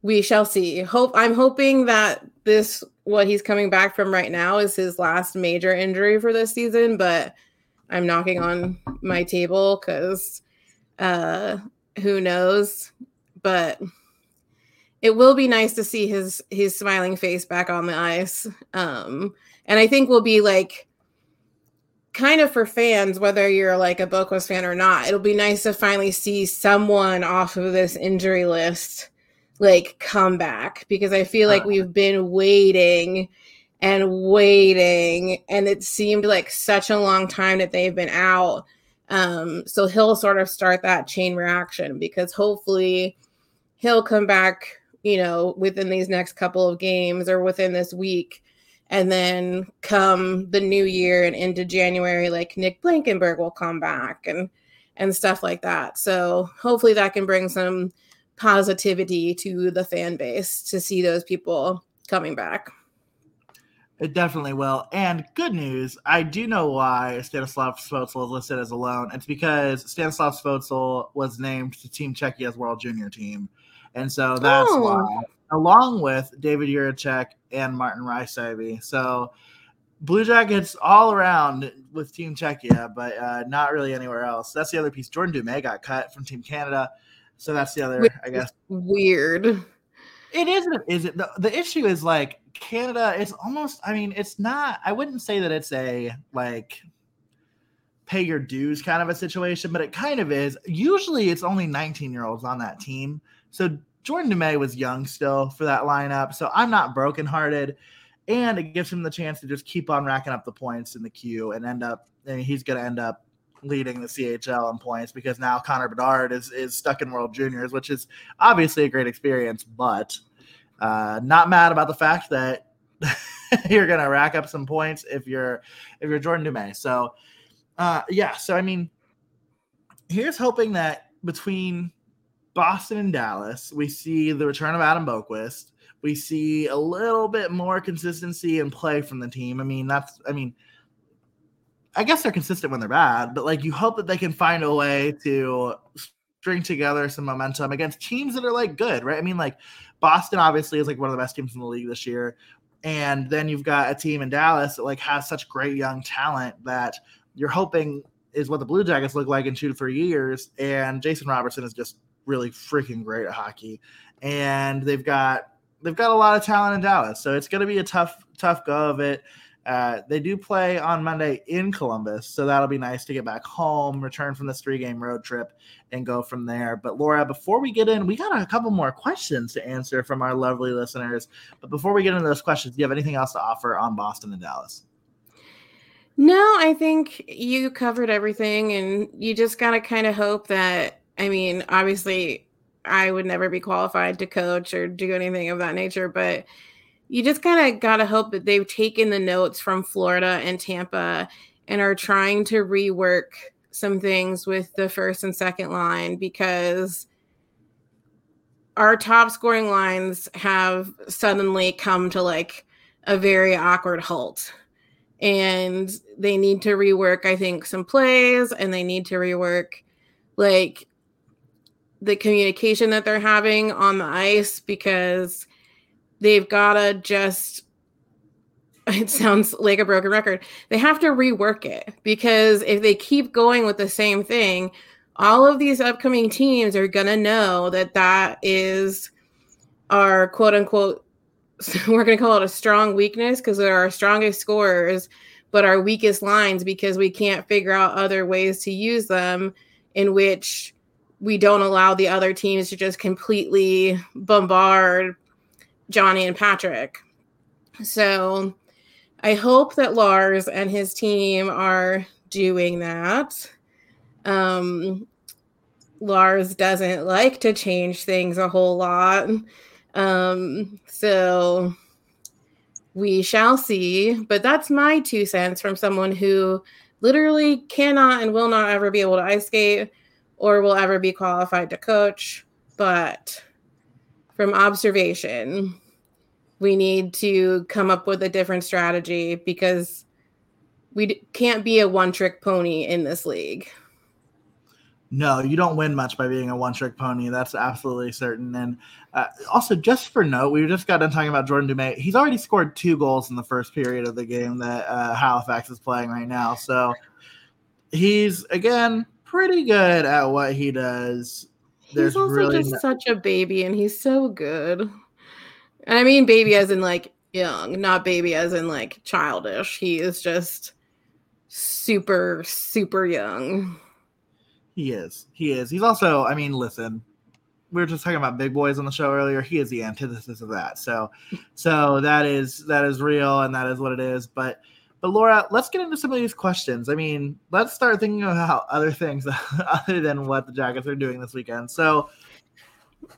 Speaker 2: we shall see. Hope I'm hoping that this what he's coming back from right now is his last major injury for this season, but I'm knocking on my table because uh, who knows? But it will be nice to see his his smiling face back on the ice. Um, and I think will be like kind of for fans, whether you're like a Boqvist fan or not, it'll be nice to finally see someone off of this injury list like come back because I feel like we've been waiting and waiting and it seemed like such a long time that they've been out. Um, so he'll sort of start that chain reaction because hopefully he'll come back, you know, within these next couple of games or within this week. And then come the new year and into January, like Nick Blankenberg will come back and and stuff like that. So hopefully that can bring some positivity to the fan base to see those people coming back.
Speaker 1: It definitely will. And good news, I do know why Stanislav Svozil is listed as a loan. It's because Stanislav Svozil was named to Team Czechia's World Junior team. And so that's oh. why, along with David Jiricek and Martin Rysavy. So Blue Jackets all around with Team Czechia, but uh, not really anywhere else. That's the other piece. Jordan Dumais got cut from Team Canada. So that's the other, Which I guess.
Speaker 2: Weird.
Speaker 1: It isn't. Is it? The, the issue is like Canada. It's almost. I mean, it's not. I wouldn't say that it's a like pay your dues kind of a situation, but it kind of is. Usually, it's only 19 year olds on that team. So Jordan Dumais was young still for that lineup. So I'm not brokenhearted. And it gives him the chance to just keep on racking up the points in the queue and end up. Mean, he's going to end up leading the CHL in points because now Connor Bedard is is stuck in World Juniors, which is obviously a great experience, but uh, not mad about the fact that you're gonna rack up some points if you're if you're Jordan Dumais. So uh, yeah, so I mean, here's hoping that between Boston and Dallas, we see the return of Adam Boqvist. We see a little bit more consistency and play from the team. I mean, that's I mean I guess they're consistent when they're bad, but like you hope that they can find a way to string together some momentum against teams that are like good, right? I mean, like Boston obviously is like one of the best teams in the league this year. And then you've got a team in Dallas that like has such great young talent that you're hoping is what the Blue Jackets look like in two to three years. And Jason Robertson is just really freaking great at hockey. And they've got they've got a lot of talent in Dallas. So it's gonna be a tough, tough go of it. Uh, they do play on Monday in Columbus, so that'll be nice to get back home, return from this three game road trip, and go from there. But Laura, before we get in, we got a couple more questions to answer from our lovely listeners. But before we get into those questions, do you have anything else to offer on Boston and Dallas?
Speaker 2: No, I think you covered everything, and you just got to kind of hope that. I mean, obviously, I would never be qualified to coach or do anything of that nature, but you just kind of got to hope that they've taken the notes from Florida and Tampa and are trying to rework some things with the first and second line because our top scoring lines have suddenly come to like a very awkward halt. And they need to rework, I think, some plays and they need to rework like the communication that they're having on the ice because they've got to just it sounds like a broken record. They have to rework it because if they keep going with the same thing, all of these upcoming teams are going to know that that is our quote unquote we're going to call it a strong weakness because they're our strongest scorers but our weakest lines because we can't figure out other ways to use them in which we don't allow the other teams to just completely bombard Johnny and Patrick. So I hope that Lars and his team are doing that. Um, Lars doesn't like to change things a whole lot. Um, so we shall see. But that's my two cents from someone who literally cannot and will not ever be able to ice skate or will ever be qualified to coach. But from observation, we need to come up with a different strategy because we d- can't be a one trick pony in this league.
Speaker 1: No, you don't win much by being a one trick pony. That's absolutely certain. And uh, also, just for note, we just got done talking about Jordan Dumais. He's already scored two goals in the first period of the game that uh, Halifax is playing right now. So he's, again, pretty good at what he does.
Speaker 2: There's he's also really just no- such a baby, and he's so good. And I mean, baby as in like young, not baby as in like childish. He is just super, super young.
Speaker 1: He is. He is. He's also, I mean, listen, we were just talking about big boys on the show earlier. He is the antithesis of that. So, so that is that is real and that is what it is. But, but Laura, let's get into some of these questions. I mean, let's start thinking about other things other than what the Jackets are doing this weekend. So,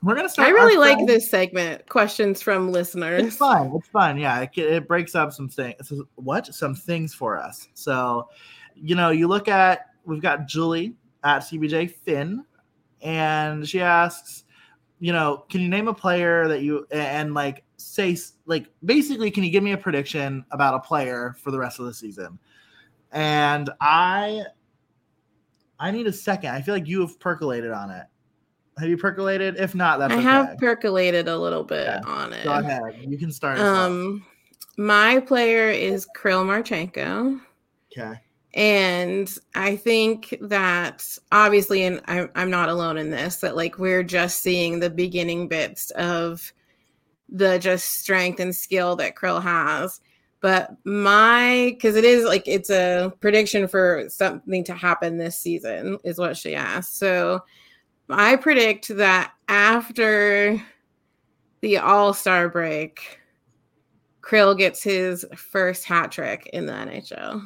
Speaker 1: we're gonna start.
Speaker 2: I really like this segment. Questions from listeners.
Speaker 1: It's fun. It's fun. Yeah, it, it breaks up some things. What some things for us. So, you know, you look at we've got Julie at CBJ Finn, and she asks, you know, can you name a player that you and like say like basically, can you give me a prediction about a player for the rest of the season? And I, I need a second. I feel like you have percolated on it. Have you percolated? If not, that's I
Speaker 2: okay. have percolated a little bit yeah. on it.
Speaker 1: Go ahead. You can start.
Speaker 2: Um, my player is Kirill Marchenko.
Speaker 1: Okay.
Speaker 2: And I think that obviously, and I'm, I'm not alone in this, that like we're just seeing the beginning bits of the just strength and skill that Kirill has. But my, because it is like it's a prediction for something to happen this season, is what she asked. So I predict that after the All Star break, Kirill gets his first hat trick in the NHL.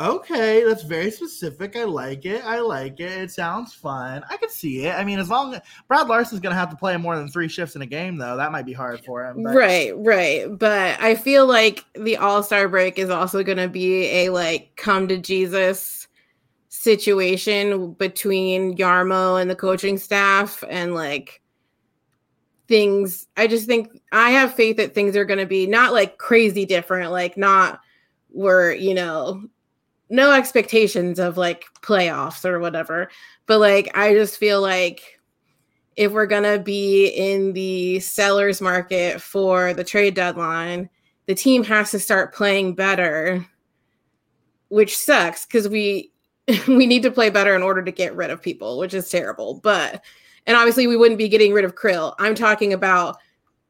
Speaker 1: Okay, that's very specific. I like it. I like it. It sounds fun. I could see it. I mean, as long as Brad Larsen's going to have to play more than three shifts in a game, though, that might be hard for him.
Speaker 2: But. Right, right. But I feel like the All Star break is also going to be a like come to Jesus situation between Jarmo and the coaching staff, and like things. I just think I have faith that things are going to be not like crazy different, like not where you know no expectations of like playoffs or whatever. But like I just feel like if we're gonna be in the sellers market for the trade deadline, the team has to start playing better, which sucks because we we need to play better in order to get rid of people, which is terrible. But and obviously we wouldn't be getting rid of Kirill. I'm talking about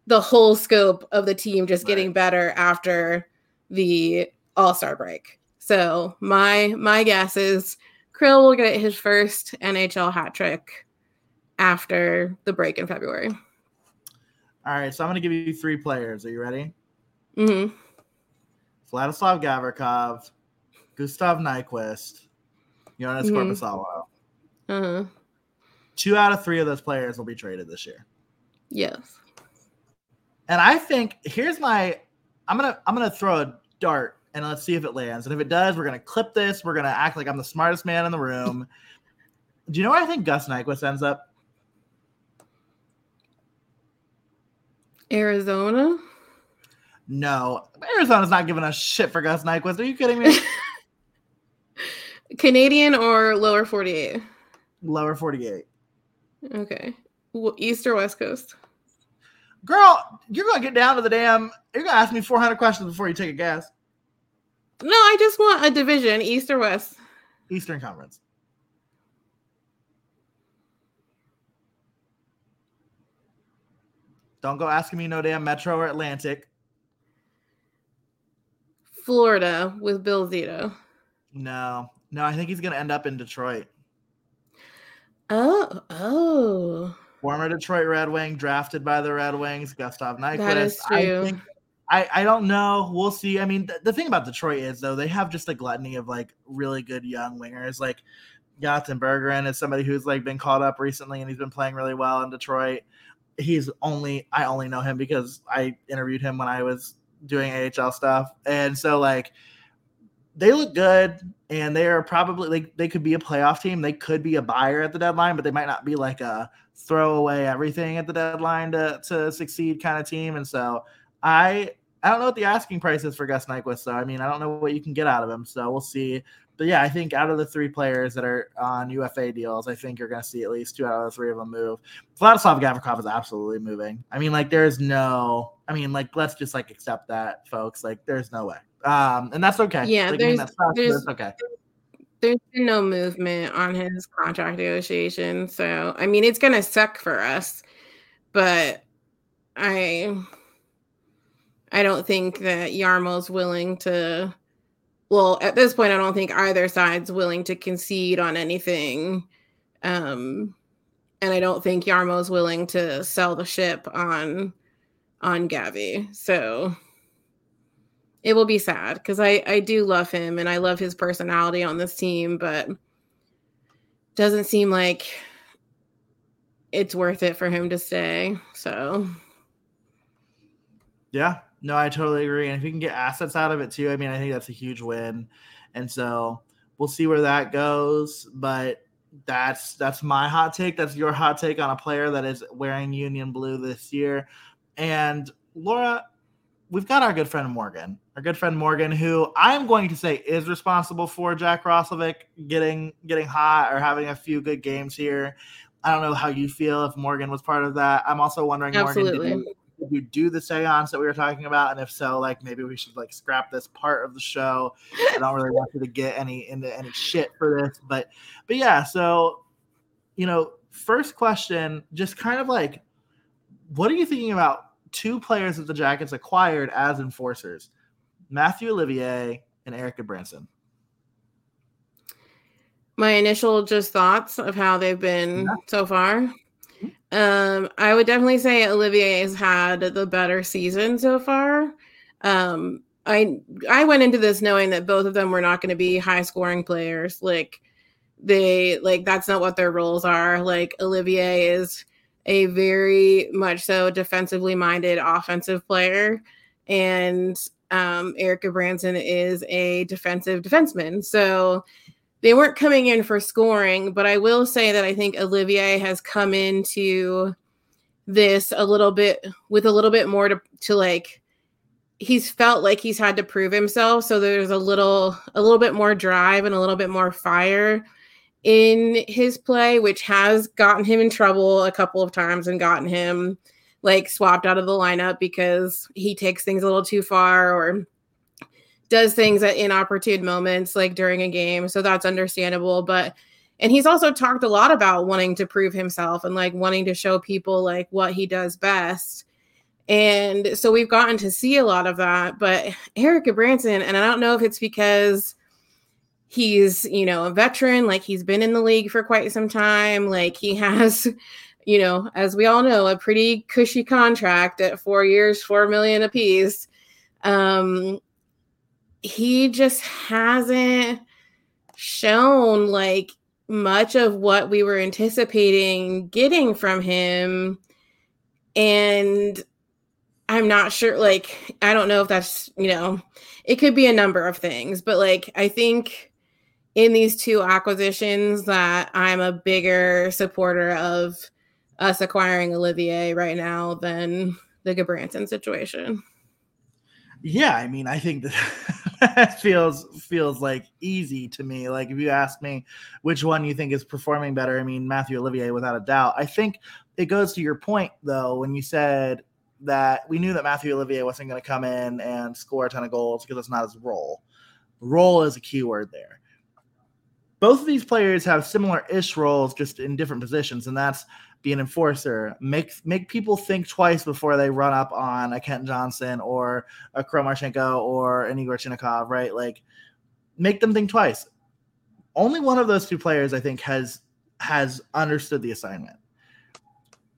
Speaker 2: the whole scope of the team just right. getting better after the all-star break. So my my guess is Kirill will get his first NHL hat trick after the break in February.
Speaker 1: All right, so I'm going to give you three players. Are you ready?
Speaker 2: Mm-hmm.
Speaker 1: Vladislav Gavrikov, Gustav Nyquist, Joonas mm-hmm. Korpisalo.
Speaker 2: Uh-huh.
Speaker 1: Two out of three of those players will be traded this year.
Speaker 2: Yes.
Speaker 1: And I think here's my I'm gonna I'm gonna throw a dart and let's see if it lands. And if it does, we're gonna clip this. We're gonna act like I'm the smartest man in the room. Do you know where I think Gus Nyquist ends up?
Speaker 2: Arizona.
Speaker 1: No, Arizona's not giving a shit for Gus Nyquist. Are you kidding me?
Speaker 2: Canadian or lower 48?
Speaker 1: Lower 48.
Speaker 2: Okay. East or West Coast?
Speaker 1: Girl, you're going to get down to the damn. You're going to ask me 400 questions before you take a guess.
Speaker 2: No, I just want a division, East or West.
Speaker 1: Eastern Conference. Don't go asking me no damn Metro or Atlantic.
Speaker 2: Florida with Bill Zito.
Speaker 1: No, no, I think he's going to end up in Detroit.
Speaker 2: Oh, oh.
Speaker 1: Former Detroit Red Wing, drafted by the Red Wings, Gustav Nyquist.
Speaker 2: That is true.
Speaker 1: I think I, I don't know. We'll see. I mean, th- the thing about Detroit is though they have just a gluttony of like really good young wingers. Like Jonathan Berggren is somebody who's like been called up recently and he's been playing really well in Detroit. He's only I only know him because I interviewed him when I was doing AHL stuff, and so like they look good and they are probably like they could be a playoff team. They could be a buyer at the deadline, but they might not be like a throw away everything at the deadline to to succeed kind of team. And so I I don't know what the asking price is for Gus Nyquist, so I mean I don't know what you can get out of him. So we'll see. but yeah, I think out of the three players that are on UFA deals, I think you're going to see at least two out of the three of them move. Vladislav Gavrikov is absolutely moving. I mean, like, there's no, I mean, like, let's just like accept that, folks. Like, there's no way, um, and that's okay.
Speaker 2: Yeah,
Speaker 1: like,
Speaker 2: there's,
Speaker 1: I mean, that's,
Speaker 2: there's
Speaker 1: okay.
Speaker 2: There's been no movement on his contract negotiation, so I mean, it's going to suck for us, but I, I don't think that Jarmo's willing to well, at this point, I don't think either side's willing to concede on anything. Um, and I don't think Jarmo's willing to sell the ship on on Gavi. So it will be sad because I I do love him and I love his personality on this team, but doesn't seem like it's worth it for him to stay. So
Speaker 1: yeah, no, I totally agree. And if you can get assets out of it too, I mean, I think that's a huge win. And so we'll see where that goes. But that's that's my hot take. That's your hot take on a player that is wearing Union blue this year. And Laura, we've got our good friend Morgan, our good friend Morgan, who I'm going to say is responsible for Jack Roslovic getting getting hot or having a few good games here. I don't know how you feel if Morgan was part of that. I'm also wondering,
Speaker 2: Absolutely.
Speaker 1: Morgan, did you, did you do the seance that we were talking about? And if so, like maybe we should like scrap this part of the show. I don't really want you to get any into any shit for this, but but yeah. So you know, first question, just kind of like, what are you thinking about two players that the Jackets acquired as enforcers, Mathieu Olivier and Erik Gudbranson?
Speaker 2: My initial just thoughts of how they've been yeah. so far. Um, I would definitely say Olivier has had the better season so far. Um, I I went into this knowing that both of them were not going to be high scoring players. Like they like that's not what their roles are. Like Olivier is a very much so defensively minded offensive player, and um, Erik Gudbranson is a defensive defenseman. So they weren't coming in for scoring, but I will say that I think Olivier has come into this a little bit with a little bit more to to like he's felt like he's had to prove himself so there's a little a little bit more drive and a little bit more fire in his play which has gotten him in trouble a couple of times and gotten him like swapped out of the lineup because he takes things a little too far or does things at inopportune moments like during a game. So that's understandable but and he's also talked a lot about wanting to prove himself and like wanting to show people like what he does best. And so we've gotten to see a lot of that but Erik Gudbranson and i don't know if it's because he's you know a veteran like he's been in the league for quite some time like he has you know as we all know a pretty cushy contract at four years four million apiece. Um he just hasn't shown like much of what we were anticipating getting from him. And i'm not sure like i don't know if that's you know it could be a number of things but like i think in these two acquisitions that i'm a bigger supporter of us acquiring olivier right now than the Gudbranson situation
Speaker 1: yeah i mean i think that that feels feels like easy to me. Like if you ask me which one you think is performing better, I mean Mathieu Olivier without a doubt. I think it goes to your point though when you said that we knew that Mathieu Olivier wasn't going to come in and score a ton of goals because that's not his role. Role is a key word there. Both of these players have similar-ish roles, just in different positions, and that's be an enforcer, make make people think twice before they run up on a Kent Johnson or a Kirill Marchenko or an Yegor Chinakhov, right? Like make them think twice. Only one of those two players, I think, has has understood the assignment.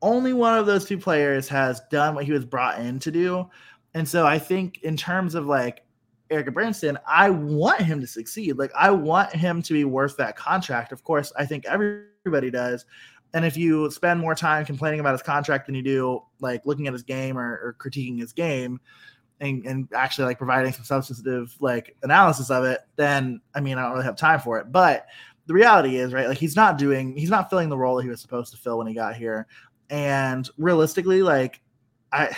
Speaker 1: Only one of those two players has done what he was brought in to do. And so I think in terms of like Erik Gudbranson, I want him to succeed. Like I want him to be worth that contract. Of course, I think everybody does. And if you spend more time complaining about his contract than you do like looking at his game or, or critiquing his game and, and actually like providing some substantive like analysis of it, then I mean I don't really have time for it. But the reality is, right, like he's not doing he's not filling the role that he was supposed to fill when he got here. And realistically, like I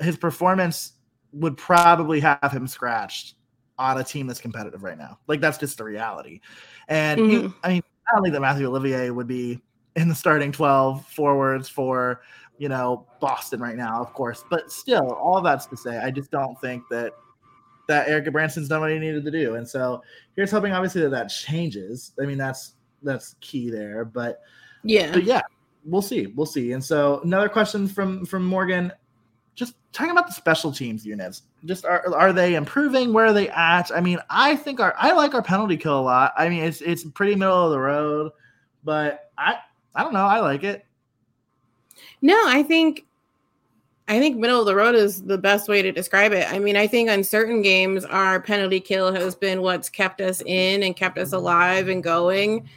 Speaker 1: his performance would probably have him scratched on a team that's competitive right now. Like that's just the reality. And
Speaker 2: Mhm.
Speaker 1: he, I mean, I don't think that Mathieu Olivier would be in the starting 12 forwards for, you know, Boston right now, of course. But still, all that's to say, I just don't think that that Erik Gudbranson's done what he needed to do. And so here's hoping obviously that that changes. I mean, that's that's key there, but
Speaker 2: Yeah.
Speaker 1: but yeah, we'll see. We'll see. And so another question from from Morgan, just talking about the special teams units. Just are are they improving? Where are they at? I mean, I think our I like our penalty kill a lot. I mean, it's it's pretty middle of the road, but I I don't know. I like it.
Speaker 2: No, I think I think middle of the road is the best way to describe it. I mean, I think on certain games our penalty kill has been what's kept us in and kept us alive and going.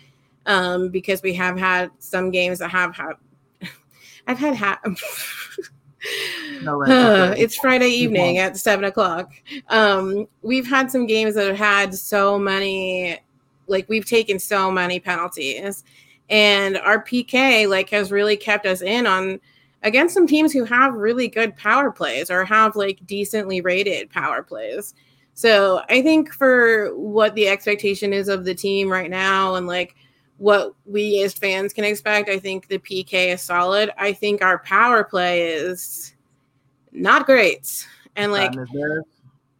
Speaker 2: Um, because we have had some games that have had I've had ha-
Speaker 1: No,
Speaker 2: it's Friday evening at seven o'clock. Um, we've had some games that have had so many, like we've taken so many penalties, and our PK like has really kept us in on against some teams who have really good power plays or have like decently rated power plays. So I think for what the expectation is of the team right now and like what we as fans can expect, I think the PK is solid. I think our power play is not great. And like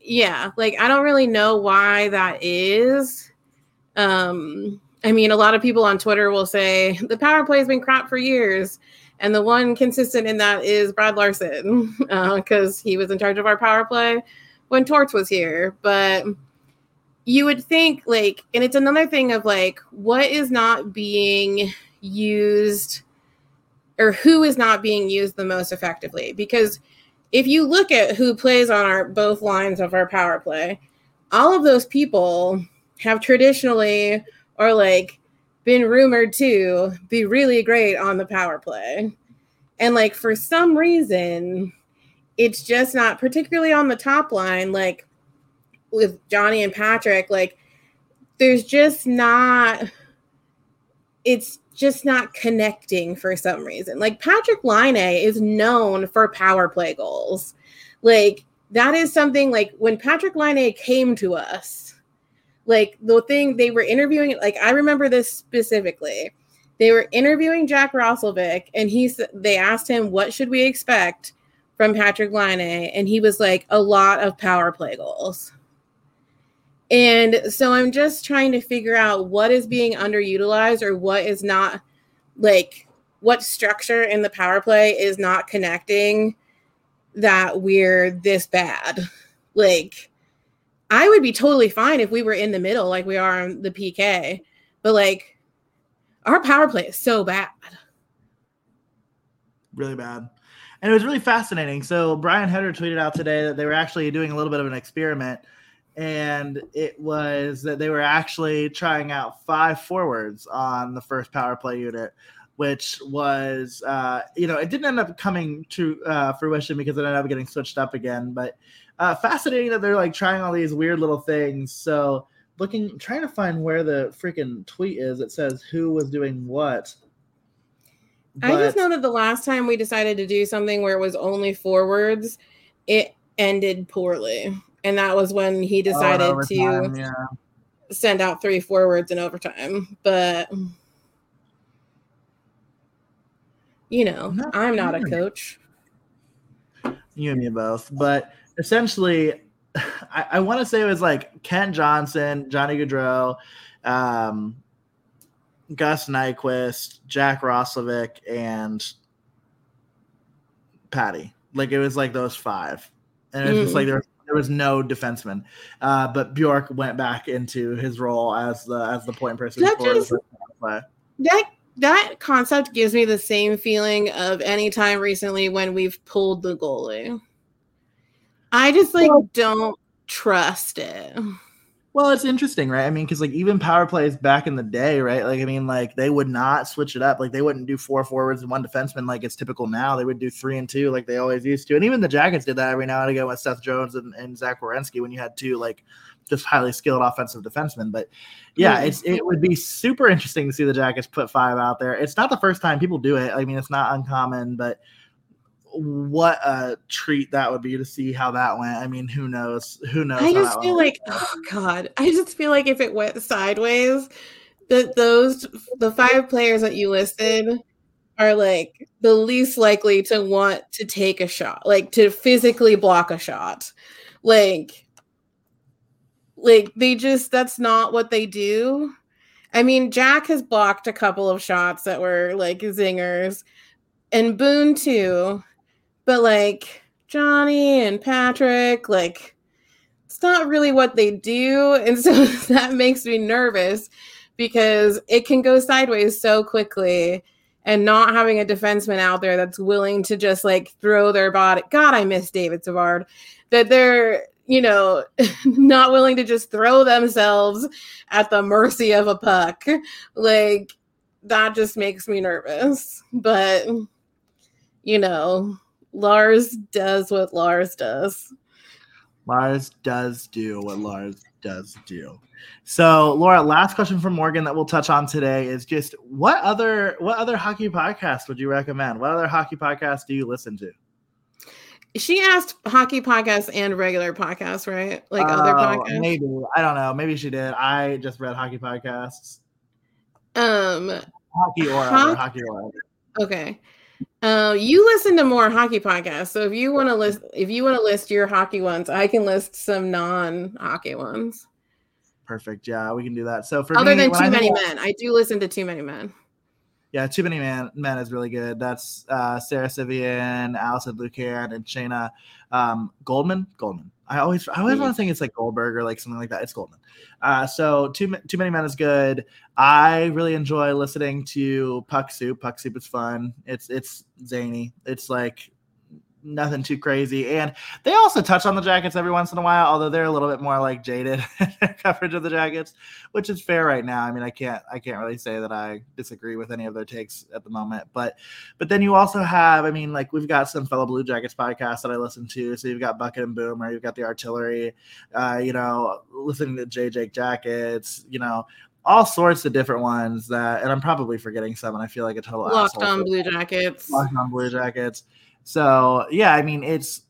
Speaker 2: yeah like i don't really know why that is um i mean a lot of people on twitter will say the power play has been crap for years. And the one consistent in that is Brad Larsen uh, because he was in charge of our power play when Torts was here. But you would think like and it's another thing of like what is not being used or who is not being used the most effectively? Because if you look at who plays on our both lines of our power play, all of those people have traditionally or like been rumored to be really great on the power play. And like for some reason, it's just not particularly on the top line, like with Johnny and Patrick, like there's just not it's just not connecting for some reason. Like Patrik Laine is known for power play goals. Like that is something like when Patrik Laine came to us, like the thing they were interviewing, like I remember this specifically. They were interviewing Jack Roslovic, and he they asked him what should we expect from Patrik Laine, and he was like a lot of power play goals. And so I'm just trying to figure out what is being underutilized or what is not like what structure in the power play is not connecting that we're this bad. Like I would be totally fine if we were in the middle like we are on the PK, but like our power play is so bad.
Speaker 1: really bad. And it was really fascinating. So Brian Hedger tweeted out today that they were actually doing a little bit of an experiment, and it was that they were actually trying out five forwards on the first power play unit, which was, uh, you know, it didn't end up coming to uh, fruition because it ended up getting switched up again. But uh, fascinating that they're like trying all these weird little things. So looking, trying to find where the freaking tweet is. It says who was doing what.
Speaker 2: I just know that the last time we decided to do something where it was only forwards, it ended poorly. And that was when he
Speaker 1: Oh,
Speaker 2: decided
Speaker 1: overtime,
Speaker 2: to
Speaker 1: yeah.
Speaker 2: send out three forwards in overtime. But you know,
Speaker 1: No,
Speaker 2: I'm not a coach.
Speaker 1: you and me both. But essentially, I, I want to say it was like Kent Johnson, Johnny Gaudreau, um, Gus Nyquist, Jack Roslovic, and Patty. Like it was like those five, and it was just
Speaker 2: Mm.
Speaker 1: like there, there was no defenseman. Uh, but Bjork went back into his role as the as the point person
Speaker 2: That
Speaker 1: for
Speaker 2: just-
Speaker 1: the play.
Speaker 2: That that concept gives me the same feeling of any time recently when we've pulled the goalie. I just like
Speaker 1: Well-
Speaker 2: don't trust it.
Speaker 1: Well, it's interesting, right? I mean, because like even power plays back in the day, right? Like, I mean, like they would not switch it up. Like they wouldn't do four forwards and one defenseman like it's typical now. They would do three and two like they always used to. And even the Jackets did that every now and again with Seth Jones and, and Zach Werenski when you had two like just highly skilled offensive defensemen. But yeah, it's it would be super interesting to see the Jackets put five out there. It's not the first time people do it. I mean, it's not uncommon, but what a treat that would be to see how that went. I mean, who knows? Who knows?
Speaker 2: I just feel like, oh god, I just feel like if it went sideways, that those the five players that you listed are like the least likely to want to take a shot, like to physically block a shot. Like like they just that's not what they do. I mean, Jack has blocked a couple of shots that were like zingers and Boone too. But like Johnny and Patrick, like it's not really what they do. And so that makes me nervous because it can go sideways so quickly and not having a defenseman out there that's willing to just like throw their body. God, I miss David Savard. That they're, you know, not willing to just throw themselves at the mercy of a puck. Like, that just makes me nervous. But, you know, Lars does what Lars does.
Speaker 1: Lars does do what Lars does do. So, Laura, last question from Morgan that we'll touch on today is just what other what other hockey podcast would you recommend? What other hockey podcasts do you listen to?
Speaker 2: She asked hockey podcasts and regular podcasts, right? Like uh, other podcasts.
Speaker 1: Maybe I don't know. Maybe she did. I just read hockey podcasts.
Speaker 2: Um,
Speaker 1: hockey or ho- hockey or.
Speaker 2: Okay. Uh, you listen to more hockey podcasts, so if you want to list, if you want to list your hockey ones, I can list some non-hockey ones.
Speaker 1: Perfect. Yeah, we can do that. So for
Speaker 2: other
Speaker 1: me,
Speaker 2: than Too Many Men, I do listen to Too Many Men.
Speaker 1: Yeah, Too Many Men, Men is really good. That's uh, Sara Civian, Alison Lukan, and Shayna um, Goldman. Goldman. I always, I always mm-hmm. want to think it's like Goldberg or like something like that. It's Goldman. Uh, so too too many men is good. I really enjoy listening to Puck Soup. Puck Soup is fun. It's it's zany. It's like nothing too crazy. And they also touch on the jackets every once in a while, although they're a little bit more like jaded coverage of the jackets, which is fair right now. I mean, I can't I can't really say that I disagree with any of their takes at the moment. But but then you also have, I mean, like we've got some fellow Blue Jackets podcasts that I listen to. So you've got Bucket and Boomer, you've got the Artillery, uh, you know, listening to J Jake Jackets, you know, all sorts of different ones that, and I'm probably forgetting some, and I feel like a total
Speaker 2: locked on Blue Jackets,
Speaker 1: locked on Blue Jackets. So yeah, I mean it's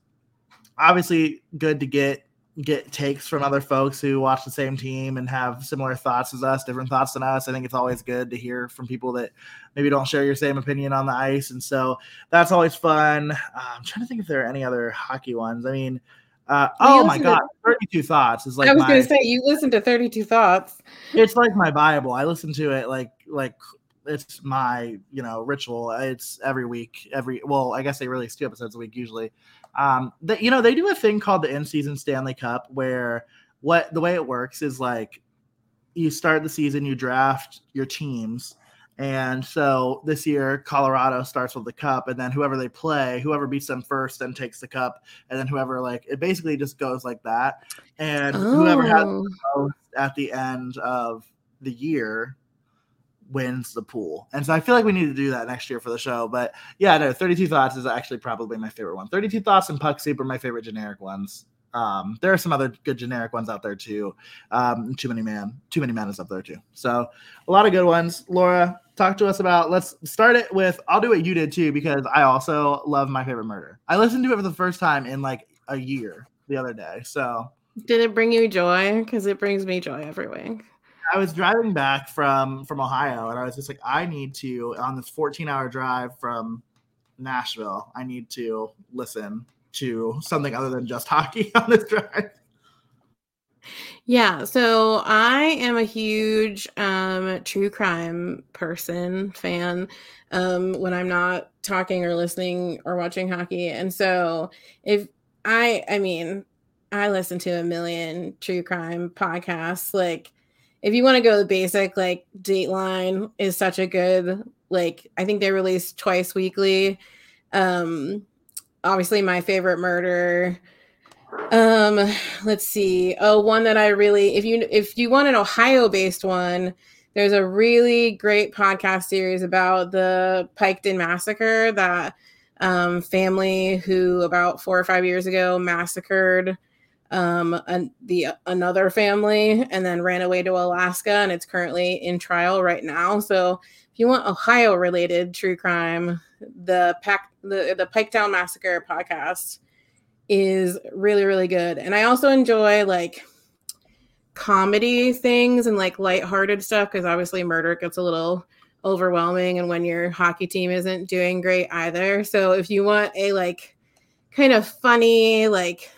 Speaker 1: obviously good to get get takes from other folks who watch the same team and have similar thoughts as us, different thoughts than us. I think it's always good to hear from people that maybe don't share your same opinion on the ice, and so that's always fun. Uh, I'm trying to think if there are any other hockey ones. I mean. Uh, oh my god, to, 32 thoughts is like
Speaker 2: I was
Speaker 1: my,
Speaker 2: gonna say you listen to 32 thoughts.
Speaker 1: It's like my Bible. I listen to it like like it's my you know ritual. It's every week, every well, I guess they release two episodes a week usually. Um, that you know they do a thing called the in season Stanley Cup where what the way it works is like you start the season, you draft your teams. And so this year, Colorado starts with the cup, and then whoever they play, whoever beats them first, then takes the cup, and then whoever like it basically just goes like that. And oh. whoever has the oh. most at the end of the year wins the pool. And so I feel like we need to do that next year for the show. But yeah, no, 32 Thoughts is actually probably my favorite one. 32 Thoughts and Puck Soup are my favorite generic ones. Um, there are some other good generic ones out there too. Um, Too Many Man, Too Many man is up there too. So a lot of good ones. Laura, talk to us about. Let's start it with. I'll do what you did too because I also love My Favorite Murder. I listened to it for the first time in like a year the other day. So
Speaker 2: did it bring you joy? Because it brings me joy every week.
Speaker 1: I was driving back from from Ohio, and I was just like, I need to on this 14 hour drive from Nashville. I need to listen to something other than just hockey on this drive.
Speaker 2: Yeah, so I am a huge um, true crime person fan um, when I'm not talking or listening or watching hockey, and so if I, I mean, I listen to a million true crime podcasts. Like if you want to go the basic, like Dateline is such a good like I think they release twice weekly. Um obviously my favorite murder. Um let's see. Oh, one that I really if you if you want an Ohio based one, there's a really great podcast series about the Piketon massacre that um family who about 4 or 5 years ago massacred um an, the another family and then ran away to Alaska and it's currently in trial right now. So if you want Ohio related true crime, the pack the the Piketon Massacre podcast is really really good. And I also enjoy like comedy things and like lighthearted stuff because obviously murder gets a little overwhelming and when your hockey team isn't doing great either. So if you want a like kind of funny, like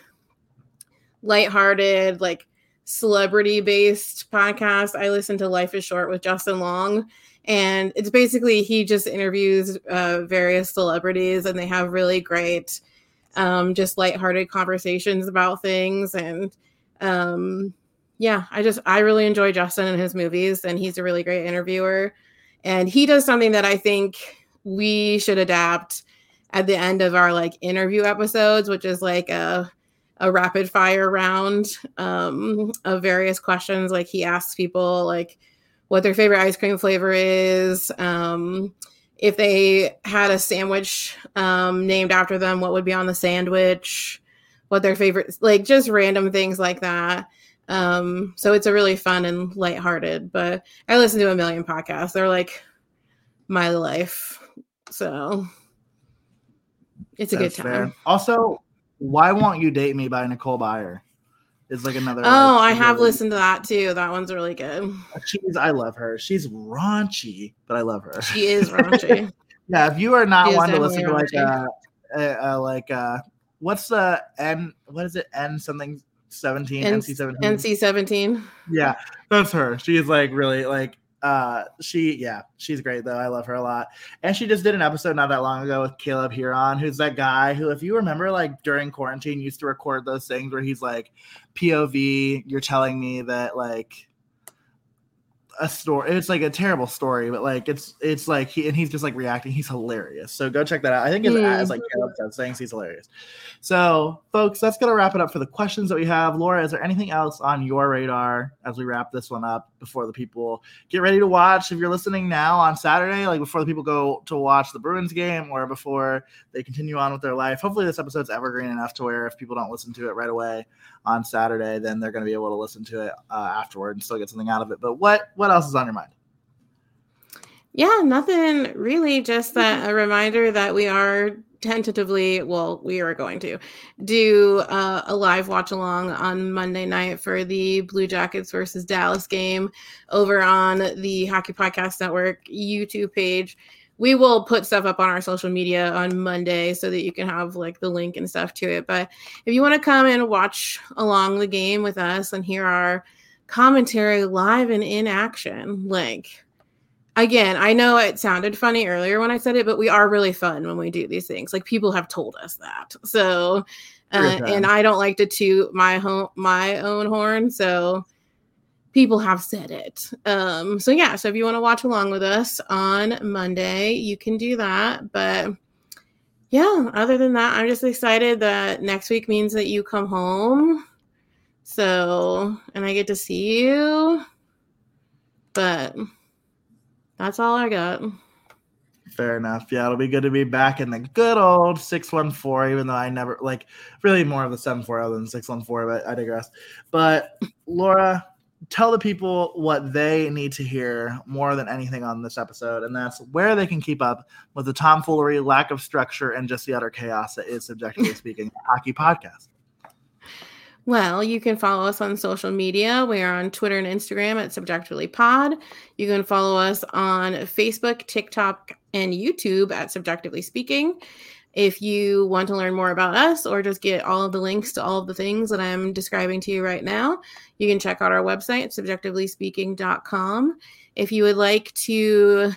Speaker 2: lighthearted, like celebrity based podcast, I listen to Life is Short with Justin Long. And it's basically he just interviews uh, various celebrities and they have really great, um, just lighthearted conversations about things. And um, yeah, I just, I really enjoy Justin and his movies and he's a really great interviewer. And he does something that I think we should adapt at the end of our like interview episodes, which is like a a rapid fire round um, of various questions. Like he asks people like what their favorite ice cream flavor is, um, if they had a sandwich um, named after them, what would be on the sandwich, what their favorite, like just random things like that. Um, so it's a really fun and lighthearted. But I listen to a million podcasts. They're like my life. So it's a That's good time. Fair.
Speaker 1: Also, why Won't You Date Me by Nicole Byer is like another.
Speaker 2: Oh, like, I have really, listened to that too. That one's really good.
Speaker 1: She's, I love her. She's raunchy, but I love her.
Speaker 2: She is raunchy.
Speaker 1: yeah, if you are not one to listen to like uh, a, like uh, what's the N? What is it? N something 17 NC 17
Speaker 2: NC 17
Speaker 1: yeah that's her she's like really like uh she yeah she's great though. I love her a lot. And she just did an episode not that long ago with Caleb Hearon who's that guy who if you remember like during quarantine used to record those things where he's like pov you're telling me that like a story. It's like a terrible story, but like it's it's like he and he's just like reacting. He's hilarious. So go check that out. I think his mm. as like said, saying he's hilarious. So folks, that's gonna wrap it up for the questions that we have. Laura, is there anything else on your radar as we wrap this one up before the people get ready to watch? If you're listening now on Saturday, like before the people go to watch the Bruins game or before they continue on with their life. Hopefully this episode's evergreen enough to where if people don't listen to it right away on Saturday, then they're going to be able to listen to it uh, afterward and still get something out of it. But what what else is on your mind?
Speaker 2: Yeah, nothing really. Just that a reminder that we are tentatively, well, we are going to do uh, a live watch along on Monday night for the Blue Jackets versus Dallas game over on the Hockey Podcast Network YouTube page we will put stuff up on our social media on Monday so that you can have like the link and stuff to it. But if you want to come and watch along the game with us and hear our commentary live and in action, like again, I know it sounded funny earlier when I said it, but we are really fun when we do these things. Like people have told us that. So uh, and I don't like to toot my home my own horn. So people have said it. Um, so yeah, so if you want to watch along with us on Monday, you can do that. But yeah, other than that, I'm just excited that next week means that you come home. So, and I get to see you. But that's all I got.
Speaker 1: Fair enough. Yeah, it'll be good to be back in the good old 614, even though I never like really more of the 740 than 614, but I digress. But Laura, tell the people what they need to hear more than anything on this episode, and that's where they can keep up with the tomfoolery, lack of structure, and just the utter chaos that is CBJectively speaking hockey podcast.
Speaker 2: Well, you can follow us on social media. We are on Twitter and Instagram at CBJectively Pod. You can follow us on Facebook, TikTok, and YouTube at CBJectively Speaking. If you want to learn more about us or just get all of the links to all of the things that I'm describing to you right now, you can check out our website, cbjectivelyspeaking.com. If you would like to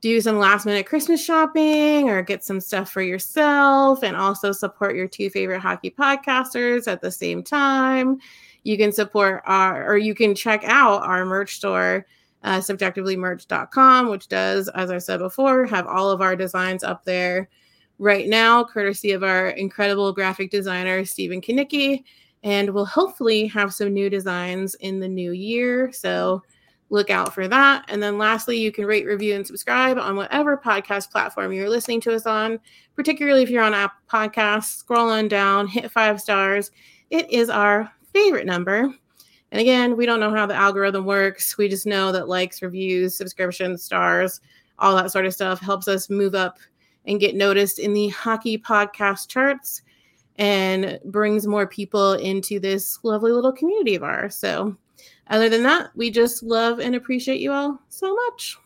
Speaker 2: do some last minute Christmas shopping or get some stuff for yourself and also support your two favorite hockey podcasters at the same time, you can support our, or you can check out our merch store, uh, cbjectivelymerch.com, which does, as I said before, have all of our designs up there right now, courtesy of our incredible graphic designer, Stephen Kanicki. And we'll hopefully have some new designs in the new year. So look out for that. And then lastly, you can rate, review, and subscribe on whatever podcast platform you're listening to us on, particularly if you're on Apple Podcasts. Scroll on down, hit five stars. It is our favorite number. And again, we don't know how the algorithm works. We just know that likes, reviews, subscriptions, stars, all that sort of stuff helps us move up and get noticed in the hockey podcast charts and brings more people into this lovely little community of ours. So, other than that, we just love and appreciate you all so much.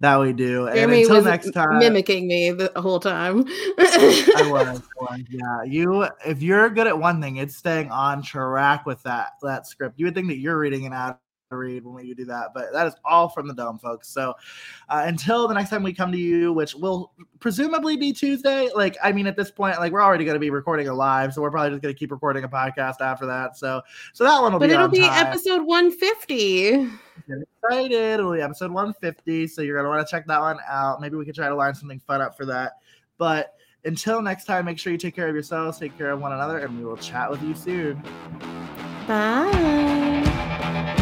Speaker 1: That we do. And Jeremy until next time,
Speaker 2: mimicking me the whole time.
Speaker 1: I was, yeah. You, if you're good at one thing, it's staying on track with that that script. You would think that you're reading an out read when we do that. But that is all from the dome, folks. So uh, until the next time we come to you, which will presumably be Tuesday. Like, I mean, at this point, like we're already going to be recording a live, so we're probably just going to keep recording a podcast after that. So, so that one will
Speaker 2: but
Speaker 1: be.
Speaker 2: But it'll be
Speaker 1: time.
Speaker 2: episode 150.
Speaker 1: Get excited! It'll be episode 150. So you're going to want to check that one out. Maybe we could try to line something fun up for that. But until next time, make sure you take care of yourselves, take care of one another, and we will chat with you soon.
Speaker 2: Bye.